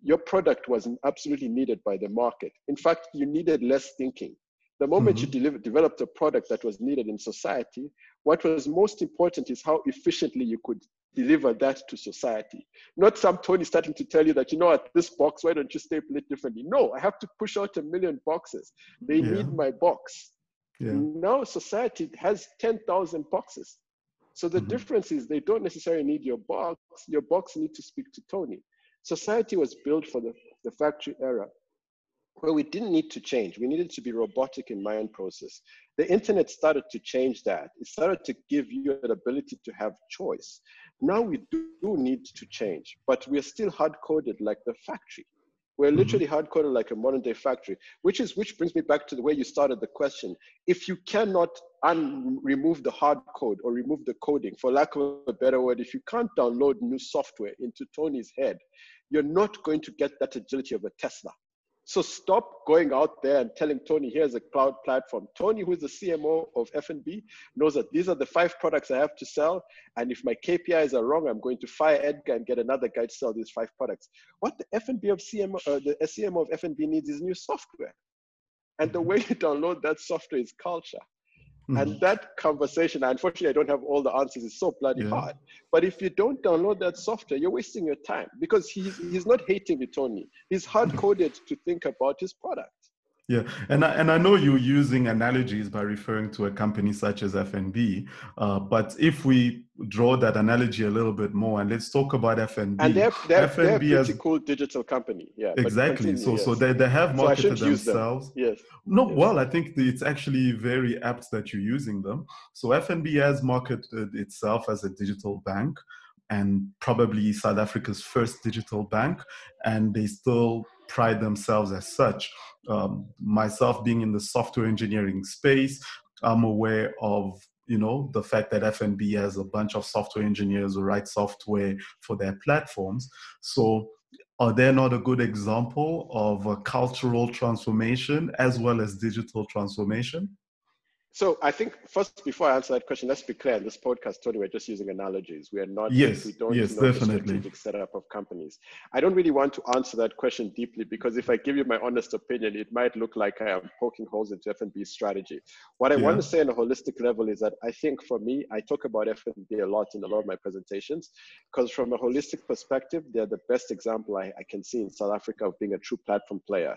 Speaker 1: your product wasn't absolutely needed by the market. In fact, you needed less thinking. The moment mm-hmm. you deliver, developed a product that was needed in society, what was most important is how efficiently you could deliver that to society. Not some Tony starting to tell you that, you know what, this box, why don't you staple it differently? No, I have to push out a million boxes. They yeah. need my box. Yeah. Now society has 10,000 boxes. So the mm-hmm. difference is they don't necessarily need your box. Your box need to speak to Tony. Society was built for the, the factory era where we didn't need to change. We needed to be robotic in mind process. The internet started to change that. It started to give you an ability to have choice. Now we do need to change, but we're still hard coded like the factory. We're mm-hmm. literally hard coded like a modern day factory, which is which brings me back to the way you started the question. If you cannot un- remove the hard code or remove the coding, for lack of a better word, if you can't download new software into Tony's head, you're not going to get that agility of a Tesla. So stop going out there and telling Tony, here's a cloud platform. Tony, who is the CMO of FNB, knows that these are the five products I have to sell. And if my KPIs are wrong, I'm going to fire Edgar and get another guy to sell these five products. What the FNB of CMO, uh, the CMO of FNB needs is new software. And the way you download that software is culture. Mm-hmm. And that conversation, unfortunately, I don't have all the answers. It's so bloody yeah. hard. But if you don't download that software, you're wasting your time because he's, he's not hating it, Tony. He's hard coded to think about his product.
Speaker 2: Yeah, and I, and I know you're using analogies by referring to a company such as FNB, uh, but if we draw that analogy a little bit more, and let's talk about FNB.
Speaker 1: And they're, they're, FNB they're a pretty has, cool digital company. Yeah,
Speaker 2: exactly. So yes. so they, they have marketed so themselves.
Speaker 1: Them. Yes.
Speaker 2: No,
Speaker 1: yes.
Speaker 2: well, I think it's actually very apt that you're using them. So FNB has marketed itself as a digital bank and probably South Africa's first digital bank, and they still pride themselves as such. Um, myself being in the software engineering space, I'm aware of you know the fact that FNB has a bunch of software engineers who write software for their platforms. So are they not a good example of a cultural transformation as well as digital transformation?
Speaker 1: So I think first, before I answer that question, let's be clear. In this podcast, Tony, we're just using analogies. We are not.
Speaker 2: Yes.
Speaker 1: We don't
Speaker 2: yes,
Speaker 1: know definitely. the strategic setup of companies. I don't really want to answer that question deeply because if I give you my honest opinion, it might look like I am poking holes into FNB strategy. What I yeah. want to say on a holistic level is that I think for me, I talk about FNB a lot in a lot of my presentations because from a holistic perspective, they're the best example I, I can see in South Africa of being a true platform player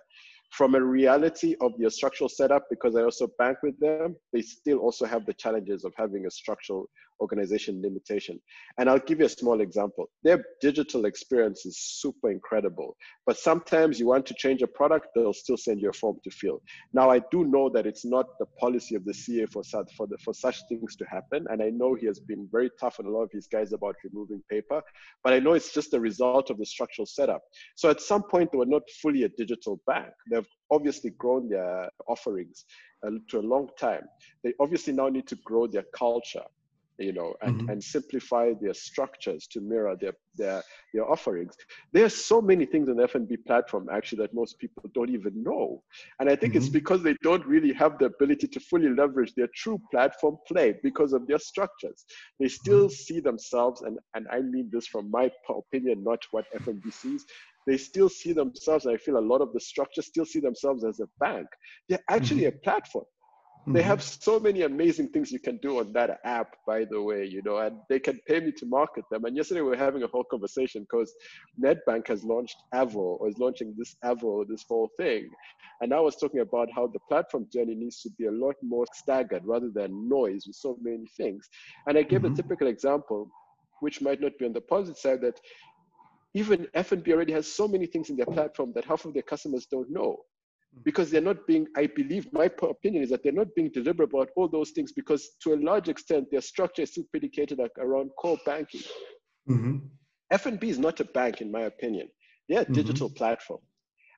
Speaker 1: from a reality of their structural setup, because I also bank with them, they still also have the challenges of having a structural organization limitation. And I'll give you a small example. Their digital experience is super incredible, but sometimes you want to change a product, they'll still send you a form to fill. Now, I do know that it's not the policy of the CA for such, for, the, for such things to happen. And I know he has been very tough on a lot of his guys about removing paper, but I know it's just a result of the structural setup. So at some point, they were not fully a digital bank. They've obviously grown their offerings uh, to a long time. They obviously now need to grow their culture you know, and, mm-hmm. and simplify their structures to mirror their, their, their offerings. There are so many things on the FNB platform actually that most people don't even know. And I think mm-hmm. it's because they don't really have the ability to fully leverage their true platform play because of their structures. They still mm-hmm. see themselves, and, and I mean this from my opinion, not what FNB sees, they still see themselves, I feel a lot of the structures still see themselves as a bank. They're actually mm-hmm. a platform They have so many amazing things you can do on that app, by the way, you know, and they can pay me to market them. And yesterday we were having a whole conversation because Nedbank has launched Avo or is launching this Avo, this whole thing. And I was talking about how the platform journey needs to be a lot more staggered rather than noise with so many things. And I gave mm-hmm. a typical example, which might not be on the positive side, that even FNB already has so many things in their platform that half of their customers don't know because they're not being i believe my opinion is that they're not being deliberate about all those things because to a large extent their structure is still predicated around core banking mm-hmm. fnb is not a bank in my opinion they're a mm-hmm. digital platform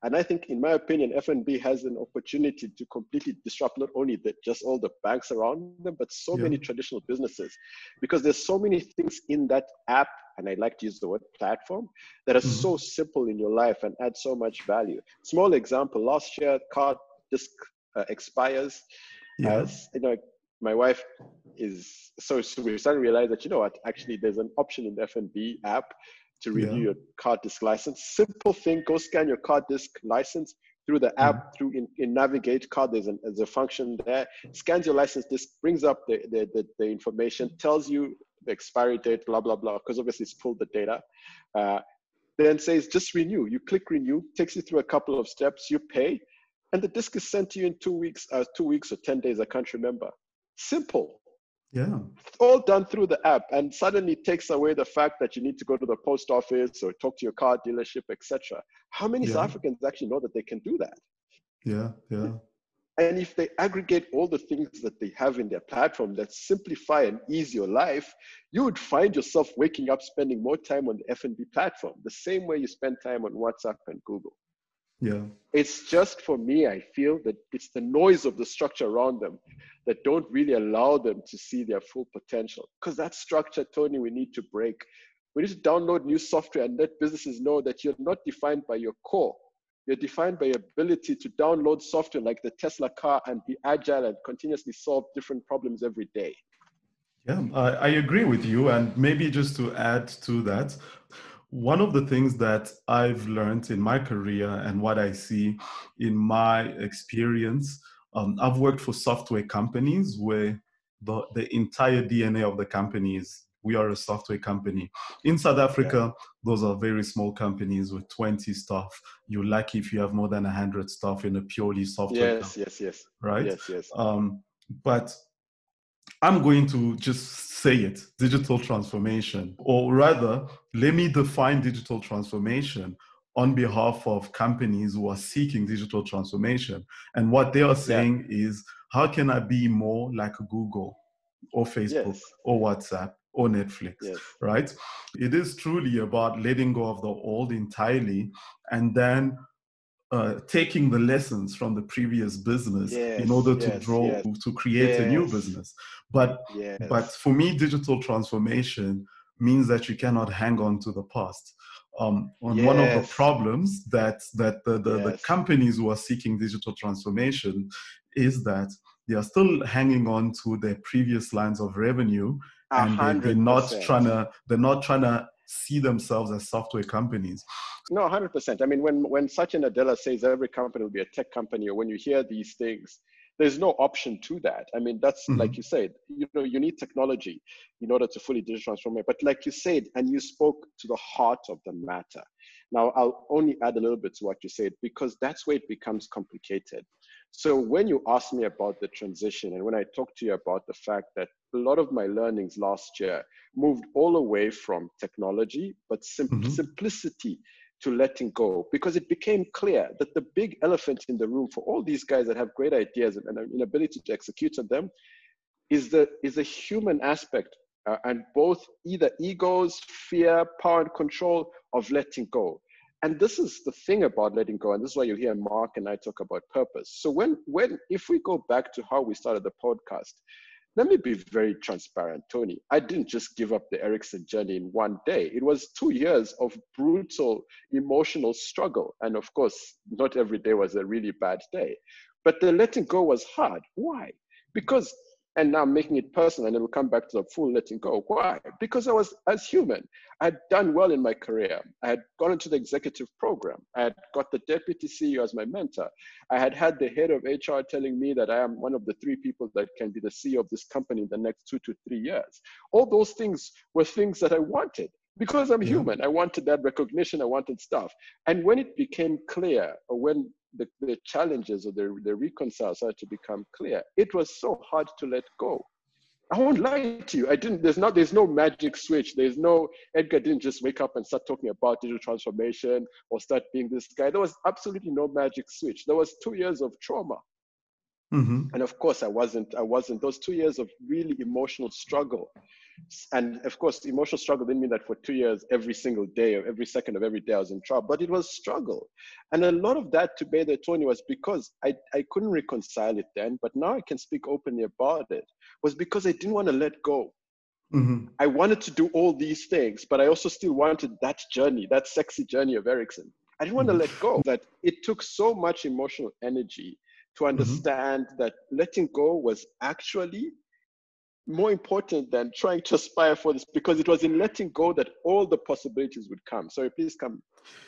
Speaker 1: and I think, in my opinion, FNB has an opportunity to completely disrupt not only the, just all the banks around them, but so yeah. many traditional businesses, because there's so many things in that app, and I like to use the word platform, that are mm-hmm. so simple in your life and add so much value. Small example: last year, card disc uh, expires. Yeah. As you know, my wife is so, so to realize that you know what, actually, there's an option in the FNB app to renew yeah. your card disc license. Simple thing, go scan your card disc license through the app, mm through in, in Navigate card, there's, an, there's a function there, scans your license disc, brings up the, the, the, the information, tells you the expiry date, blah, blah, blah, because obviously it's pulled the data. Uh, then says just renew. You click renew, takes you through a couple of steps, you pay, and the disc is sent to you in two weeks, uh, two weeks or 10 days, I can't remember. Simple.
Speaker 2: Yeah.
Speaker 1: all done through the app and suddenly takes away the fact that you need to go to the post office or talk to your car dealership, etc. How many yeah. South Africans actually know that they can do that?
Speaker 2: Yeah, yeah.
Speaker 1: And if they aggregate all the things that they have in their platform that simplify and ease your life, you would find yourself waking up spending more time on the FNB platform, the same way you spend time on WhatsApp and Google.
Speaker 2: Yeah.
Speaker 1: It's just for me, I feel that it's the noise of the structure around them that don't really allow them to see their full potential. Because that structure, Tony, we need to break. We need to download new software and let businesses know that you're not defined by your core. You're defined by your ability to download software like the Tesla car and be agile and continuously solve different problems every day.
Speaker 2: Yeah, I, I agree with you. And maybe just to add to that, one of the things that I've learned in my career and what I see in my experience, um, I've worked for software companies where the, the entire DNA of the company is we are a software company. In South Africa, yeah. those are very small companies with 20 staff. You're lucky if you have more than 100 staff in a purely software
Speaker 1: Yes, company, yes, yes.
Speaker 2: Right?
Speaker 1: Yes, yes.
Speaker 2: Um, but I'm going to just say it digital transformation, or rather, let me define digital transformation on behalf of companies who are seeking digital transformation. And what they are saying yeah. is, how can I be more like Google or Facebook yes. or WhatsApp or Netflix, yes. right? It is truly about letting go of the old entirely and then uh, taking the lessons from the previous business yes, in order to yes, draw yes. to create a new business. But but for me digital transformation means that you cannot hang on to the past. Um, on one of the problems that that the, the, the, companies who are seeking digital transformation is that they are still hanging on to their previous lines of revenue and they, they're not trying to they're not trying to see themselves as software companies.
Speaker 1: No, 100%. I mean, when, when Satya Nadella says every company will be a tech company, or when you hear these things, there's no option to that. I mean, that's mm-hmm. like you said, you know, you need technology in order to fully digital transform it. But like you said, and you spoke to the heart of the matter. Now, I'll only add a little bit to what you said because that's where it becomes complicated. So when you asked me about the transition and when I talked to you about the fact that a lot of my learnings last year moved all away from technology, but sim- mm-hmm. simplicity to letting go because it became clear that the big elephant in the room for all these guys that have great ideas and an inability to execute on them is the is a human aspect uh, and both either egos fear power and control of letting go and this is the thing about letting go and this is why you hear mark and i talk about purpose so when when if we go back to how we started the podcast let me be very transparent, Tony. I didn't just give up the Ericsson journey in one day. It was two years of brutal emotional struggle. And of course, not every day was a really bad day. But the letting go was hard. Why? Because and now making it personal and it will come back to the full letting go. Why? Because I was, as human, I had done well in my career. I had gone into the executive program. I had got the deputy CEO as my mentor. I had had the head of HR telling me that I am one of the three people that can be the CEO of this company in the next two to three years. All those things were things that I wanted because I'm yeah. human. I wanted that recognition. I wanted stuff. And when it became clear, or when the, the challenges or the, the reconcile started to become clear, it was so hard to let go. I won't lie to you. I didn't. There's not. There's no magic switch. There's no. Edgar didn't just wake up and start talking about digital transformation or start being this guy. There was absolutely no magic switch. There was two years of trauma, mm-hmm. and of course, I wasn't. I wasn't. Those two years of really emotional struggle and of course, emotional struggle didn't mean that for two years, every single day or every second of every day I was in trouble, but it was struggle. And a lot of that to bear the Tony was because I, I couldn't reconcile it then, but now I can speak openly about it, was because I didn't want to let go. Mm-hmm. I wanted to do all these things, but I also still wanted that journey, that sexy journey of Ericsson. I didn't want to mm-hmm. let go. That it took so much emotional energy to mm-hmm. understand mm-hmm. that letting go was actually more important than trying to aspire for this because it was in letting go that all the possibilities would come. Sorry, please come.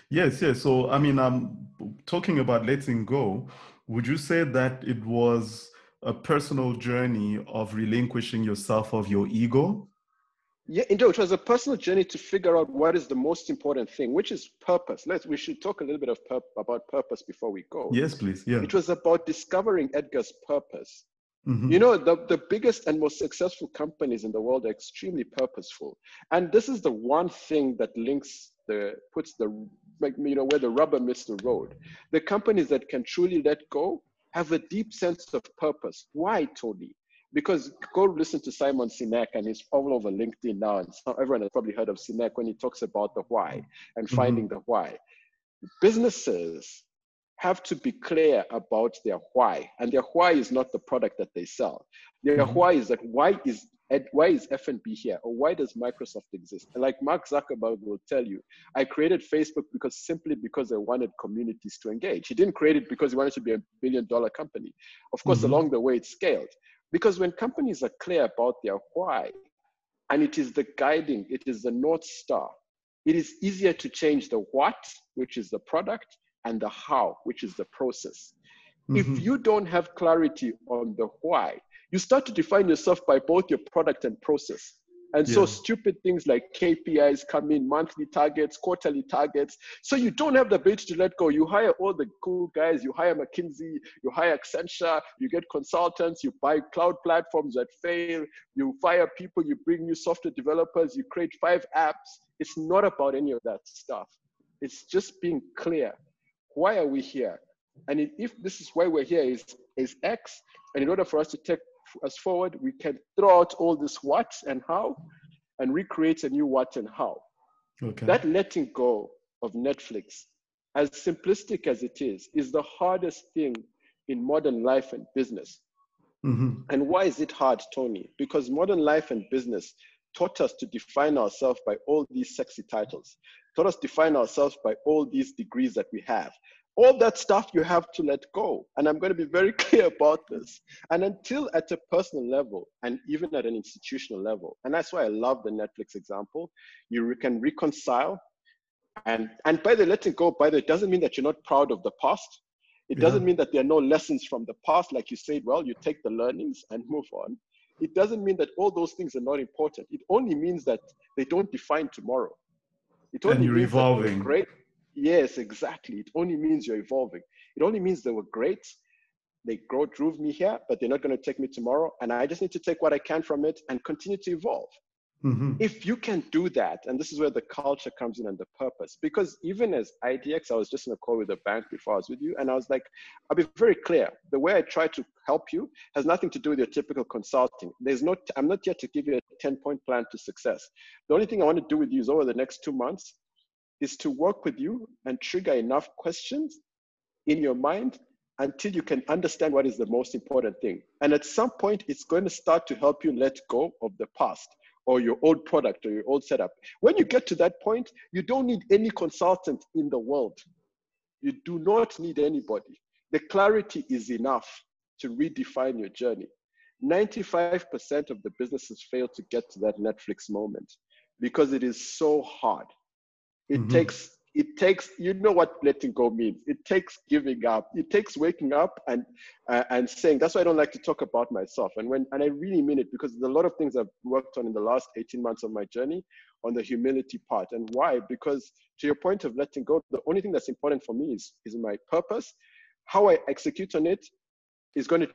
Speaker 2: Yes, yes. So, I mean, I'm talking about letting go. Would you say that it was a personal journey of relinquishing yourself of your ego?
Speaker 1: Yeah, indeed, it was a personal journey to figure out what is the most important thing, which is purpose. Let's we should talk a little bit of pur- about purpose before we go.
Speaker 2: Yes, please. Yeah.
Speaker 1: It was about discovering Edgar's purpose Mm-hmm. You know, the, the biggest and most successful companies in the world are extremely purposeful. And this is the one thing that links the, puts the, like, you know, where the rubber meets the road. The companies that can truly let go have a deep sense of purpose. Why, Tony? Because go listen to Simon Sinek, and he's all over LinkedIn now, and so everyone has probably heard of Sinek when he talks about the why and mm-hmm. finding mm-hmm. the why. Businesses have to be clear about their why. And their why is not the product that they sell. Their mm-hmm. why is that why is why is FNB here or why does Microsoft exist? And like Mark Zuckerberg will tell you, I created Facebook because simply because I wanted communities to engage. He didn't create it because he wanted to be a billion dollar company. Of course, mm-hmm. along the way it scaled. Because when companies are clear about their why, and it is the guiding, it is the North Star, it is easier to change the what, which is the product, and the how, which is the process. Mm-hmm. If you don't have clarity on the why, you start to define yourself by both your product and process. And yeah. so stupid things like KPIs come in, monthly targets, quarterly targets. So you don't have the ability to let go. You hire all the cool guys, you hire McKinsey, you hire Accenture, you get consultants, you buy cloud platforms that fail, you fire people, you bring new software developers, you create five apps. It's not about any of that stuff. It's just being clear why are we here? And if this is why we're here is, is X, and in order for us to take us forward, we can throw out all this what and how and recreate a new what and how. Okay. That letting go of Netflix, as simplistic as it is, is the hardest thing in modern life and business. Mm-hmm. And why is it hard, Tony? Because modern life and business taught us to define ourselves by all these sexy titles, taught us define ourselves by all these degrees that we have. All that stuff you have to let go. And I'm going to be very clear about this. And until at a personal level and even at an institutional level, and that's why I love the Netflix example, you can reconcile. And, and by the letting go, by the it doesn't mean that you're not proud of the past. It doesn't mean that there are no lessons from the past. Like you said, well, you take the learnings and move on it doesn't mean that all those things are not important. It only means that they don't define tomorrow.
Speaker 2: It only and you're evolving.
Speaker 1: Great. Yes, exactly. It only means you're evolving. It only means they were great. They grow, drove me here, but they're not going to take me tomorrow. And I just need to take what I can from it and continue to evolve. Mm-hmm. If you can do that, and this is where the culture comes in and the purpose, because even as IDX, I was just in a call with the bank before I was with you, and I was like, I'll be very clear. The way I try to help you has nothing to do with your typical consulting. There's no, I'm not here to give you a 10 point plan to success. The only thing I want to do with you is over the next two months is to work with you and trigger enough questions in your mind until you can understand what is the most important thing. And at some point, it's going to start to help you let go of the past or your old product or your old setup. When you get to that point, you don't need any consultant in the world. You do not need anybody. The clarity is enough to redefine your journey. 95% of the businesses fail to get to that Netflix moment because it is so hard. It mm-hmm. takes it takes you know what letting go means. It takes giving up. It takes waking up and uh, and saying that's why i don't like to talk about myself. And when and i really mean it because there's a lot of things i've worked on in the last 18 months of my journey on the humility part. And why? Because to your point of letting go the only thing that's important for me is is my purpose. How i execute on it is going to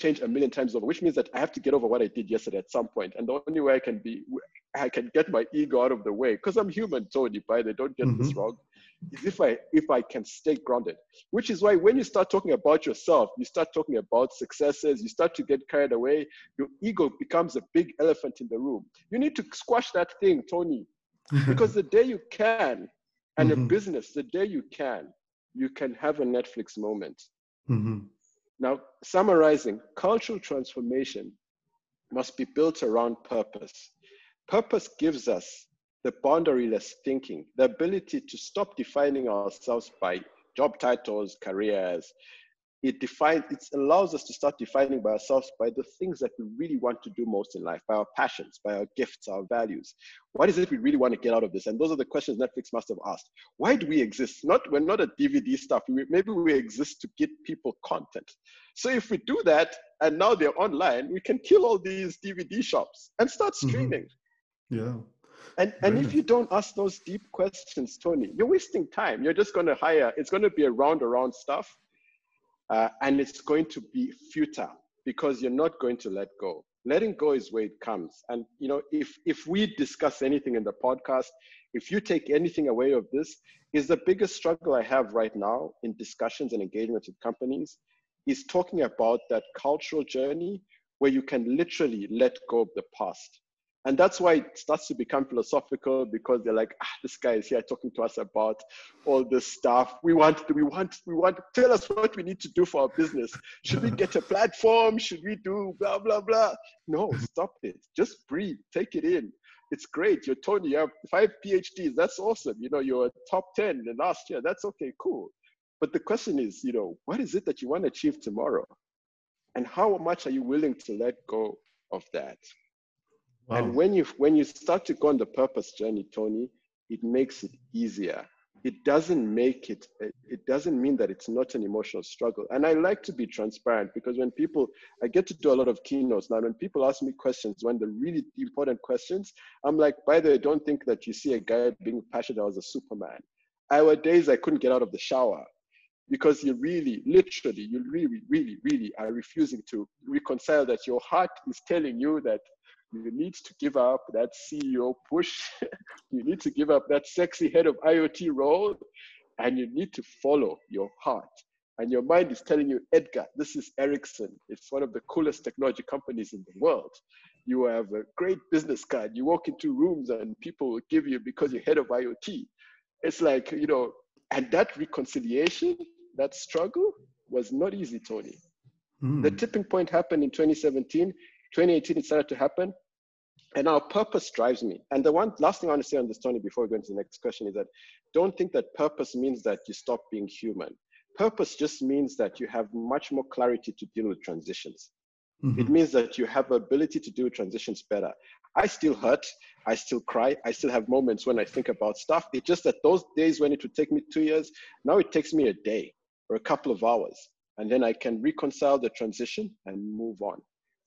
Speaker 1: change a million times over, which means that I have to get over what I did yesterday at some point. And the only way I can be, I can get my ego out of the way, because I'm human, Tony, by the don't get mm-hmm. this wrong, is if I if I can stay grounded. Which is why when you start talking about yourself, you start talking about successes, you start to get carried away, your ego becomes a big elephant in the room. You need to squash that thing, Tony. because the day you can, and mm-hmm. a business, the day you can, you can have a Netflix moment. Mm-hmm now, summarizing, cultural transformation must be built around purpose. Purpose gives us the boundaryless thinking, the ability to stop defining ourselves by job titles, careers, it defines it allows us to start defining by ourselves by the things that we really want to do most in life by our passions by our gifts our values. What is it we really want to get out of this? And those are the questions netflix must have asked. Why do we exist? Not we're not a dvd stuff. We, maybe we exist to get people content. So if we do that and now they're online we can kill all these dvd shops and start mm-hmm. streaming.
Speaker 2: Mm-hmm. yeah.
Speaker 1: And, and if you don't ask those deep questions, Tony, you're wasting time. You're just going to hire, it's going to be a round around stuff uh, and it's going to be futile because you're not going to let go. Letting go is where it comes. And you know, if if we discuss anything in the podcast, if you take anything away of this, is the biggest struggle I have right now in discussions and engagement with companies is talking about that cultural journey where you can literally let go of the past and that's why it starts to become philosophical because they're like ah, this guy is here talking to us about all this stuff. We want we want we want tell us what we need to do for our business. Should we get a platform? Should we do blah blah blah? No stop it. Just breathe. Take it in. It's great. You're tony. You have five phds that's awesome. You know you're top 10 in the last year. That's okay. Cool. But the question is you know what is it that you want to achieve tomorrow? And how much are you willing to let go of that Wow. And when you when you start to go on the purpose journey, Tony, it makes it easier. It doesn't make it. It doesn't mean that it's not an emotional struggle. And I like to be transparent because when people, I get to do a lot of keynotes now. When people ask me questions, when the really important questions, I'm like, by the way, don't think that you see a guy being passionate as a Superman. Our days I couldn't get out of the shower because you really, literally, you really, really, really are refusing to reconcile that your heart is telling you that you need to give up that CEO push. you need to give up that sexy head of IoT role, and you need to follow your heart. And your mind is telling you, Edgar, this is Ericsson. It's one of the coolest technology companies in the world. You have a great business card. You walk into rooms and people will give you because you're head of IoT. It's like, you know, and that reconciliation, that struggle was not easy, Tony. Mm. The tipping point happened in 2017 2018, it started to happen. And our purpose drives me. And the one last thing I want to say on this, Tony, before we go into the next question is that don't think that purpose means that you stop being human. Purpose just means that you have much more clarity to deal with transitions. Mm-hmm. It means that you have ability to do transitions better. I still hurt. I still cry. I still have moments when I think about stuff. It's just that those days when it would take me two years, now it takes me a day or a couple of hours. And then I can reconcile the transition and move on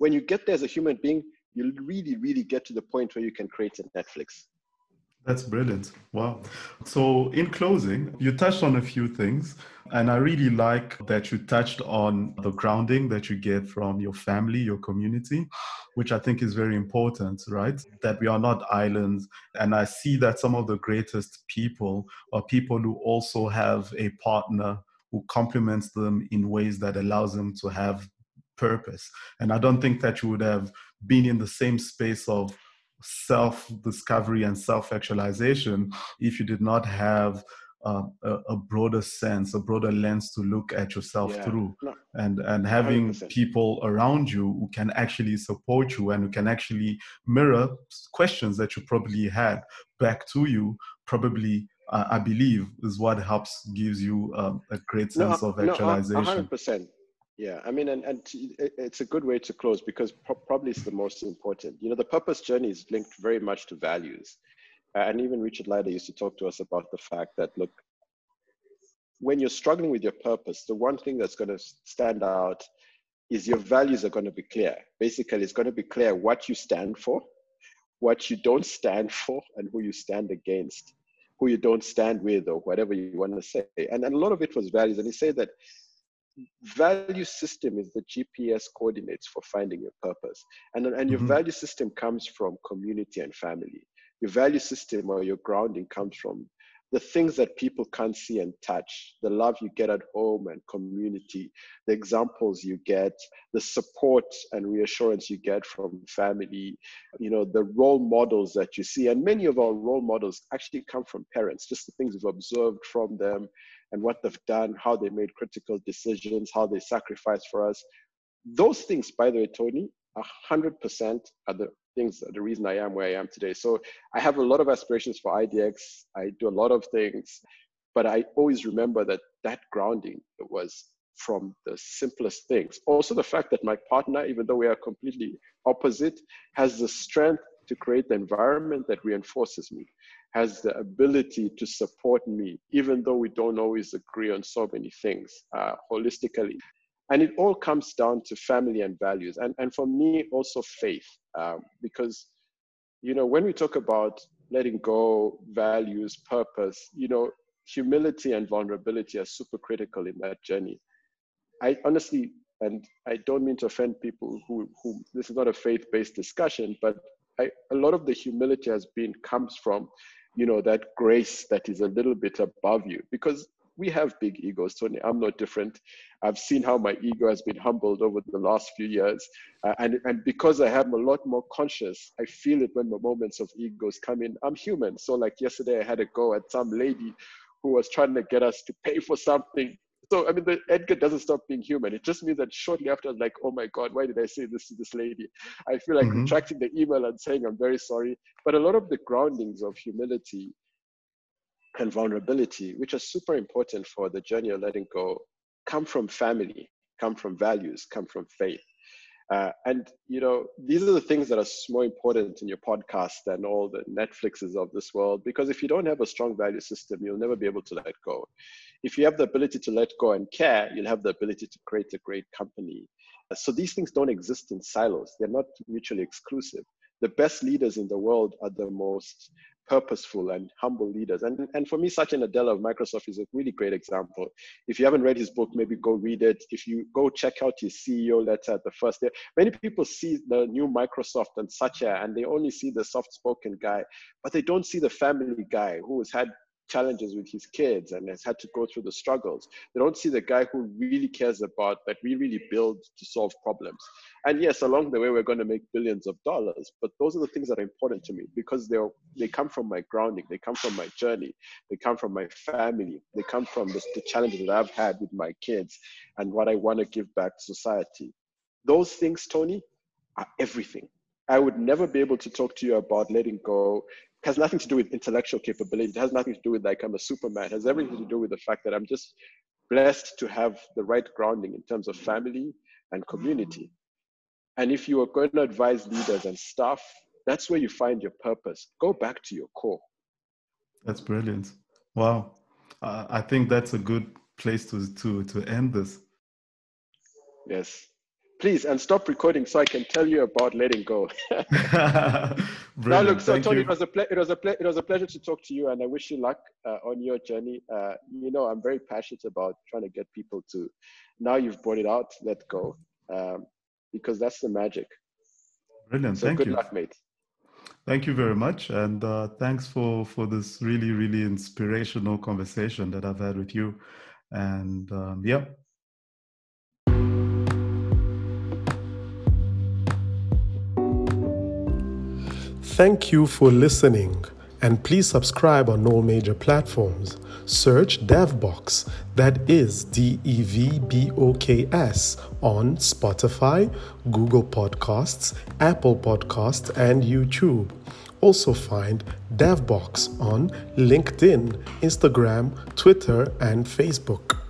Speaker 1: when you get there as a human being, you really, really get to the point where you can create a Netflix.
Speaker 2: That's brilliant. Wow. So, in closing, you touched on a few things, and I really like that you touched on the grounding that you get from your family, your community, which I think is very important, right? That we are not islands. And I see that some of the greatest people are people who also have a partner who complements them in ways that allows them to have purpose. And I don't think that you would have been in the same space of self discovery and self actualization if you did not have uh, a, a, broader sense, a broader lens to look at yourself yeah. through, no. and and having 100%. people around you who can actually support you and who can actually mirror questions that you probably had back to you, probably uh, I believe is what helps gives you um, a great sense no, of actualization.
Speaker 1: No, 100%. Yeah, I mean, and, and it's a good way to close because pro- probably it's the most important. You know, the purpose journey is linked very much to values. Uh, and even Richard Leider used to talk to us about the fact that, look, when you're struggling with your purpose, the one thing that's going to stand out is your values are going to be clear. Basically, it's going to be clear what you stand for, what you don't stand for, and who you stand against, who you don't stand with, or whatever you want to say. And, and a lot of it was values. And he said that value system is the GPS coordinates for finding your purpose. And, and your mm-hmm. value system comes from community and family. Your value system or your grounding comes from the things that people can't see and touch, the love you get at home and community, the examples you get, the support and reassurance you get from family, you know, the role models that you see. And many of our role models actually come from parents, just the things we've observed from them and what they've done, how they made critical decisions, how they sacrificed for us. Those things, by the way, Tony, 100% are the things, the reason I am where I am today. So I have a lot of aspirations for IDX. I do a lot of things, but I always remember that that grounding was from the simplest things. Also, the fact that my partner, even though we are completely opposite, has the strength to create the environment that reinforces me, has the ability to support me, even though we don't always agree on so many things uh, holistically. And it all comes down to family and values. And, and for me, also faith, um, because, you know, when we talk about letting go, values, purpose, you know, humility and vulnerability are super critical in that journey. I honestly, and I don't mean to offend people who, who this is not a faith-based discussion, but I, a lot of the humility has been comes from, you know, that grace that is a little bit above you. Because we have big egos, Toni. I'm not different. I've seen how my ego has been humbled over the last few years. Uh, and, and because I am a lot more conscious, I feel it when the moments of egos come in. I'm human. So, like yesterday, I had a go at some lady who was trying to get us to pay for something. So, I mean, the Edgar doesn't stop being human. It just means that shortly after, I was like, oh my God, why did I say this to this lady? I feel like mm-hmm. retracting the email and saying, I'm very sorry. But a lot of the groundings of humility and vulnerability, which are super important for the journey of letting go, come from family, come from values, come from faith. Uh, and you know these are the things that are more important in your podcast than all the netflixes of this world because if you don't have a strong value system you'll never be able to let go if you have the ability to let go and care you'll have the ability to create a great company uh, so these things don't exist in silos they're not mutually exclusive the best leaders in the world are the most purposeful and humble leaders. And, and for me, Satya Nadella of Microsoft is a really great example. If you haven't read his book, maybe go read it. If you go check out his CEO letter at the first day, many people see the new Microsoft and Satya and they only see the soft spoken guy, but they don't see the family guy who has had challenges with his kids and has had to go through the struggles. They don't see the guy who really cares about that we really build to solve problems. And yes, along the way we're going to make billions of dollars, but those are the things that are important to me because they they come from my grounding, they come from my journey, they come from my family, they come from the, the challenges that I've had with my kids and what I want to give back to society. Those things, Toni, are everything. I would never be able to talk to you about letting go has nothing to do with intellectual capability. It has nothing to do with like I'm a superman. It has everything to do with the fact that I'm just blessed to have the right grounding in terms of family and community. And if you are going to advise leaders and staff, that's where you find your purpose. Go back to your core.
Speaker 2: That's brilliant. Wow. Uh, I think that's a good place to to to end this.
Speaker 1: Yes please and stop recording so I can tell you about letting go. now look, so Thank Toni, you. it was a ple- it was a ple- it was a pleasure to talk to you, and I wish you luck uh, on your journey. Uh, you know, I'm very passionate about trying to get people to. Now you've brought it out, let go, um, because that's the magic.
Speaker 2: Brilliant. So Thank
Speaker 1: good
Speaker 2: you.
Speaker 1: luck, mate.
Speaker 2: Thank you very much, and uh, thanks for for this really really inspirational conversation that I've had with you. And um, yeah,
Speaker 3: Thank you for listening, and please subscribe on all major platforms. Search DevBoks, that is D E V B O K S, on Spotify, Google Podcasts, Apple Podcasts, and YouTube. Also find DevBoks on LinkedIn, Instagram, Twitter, and Facebook.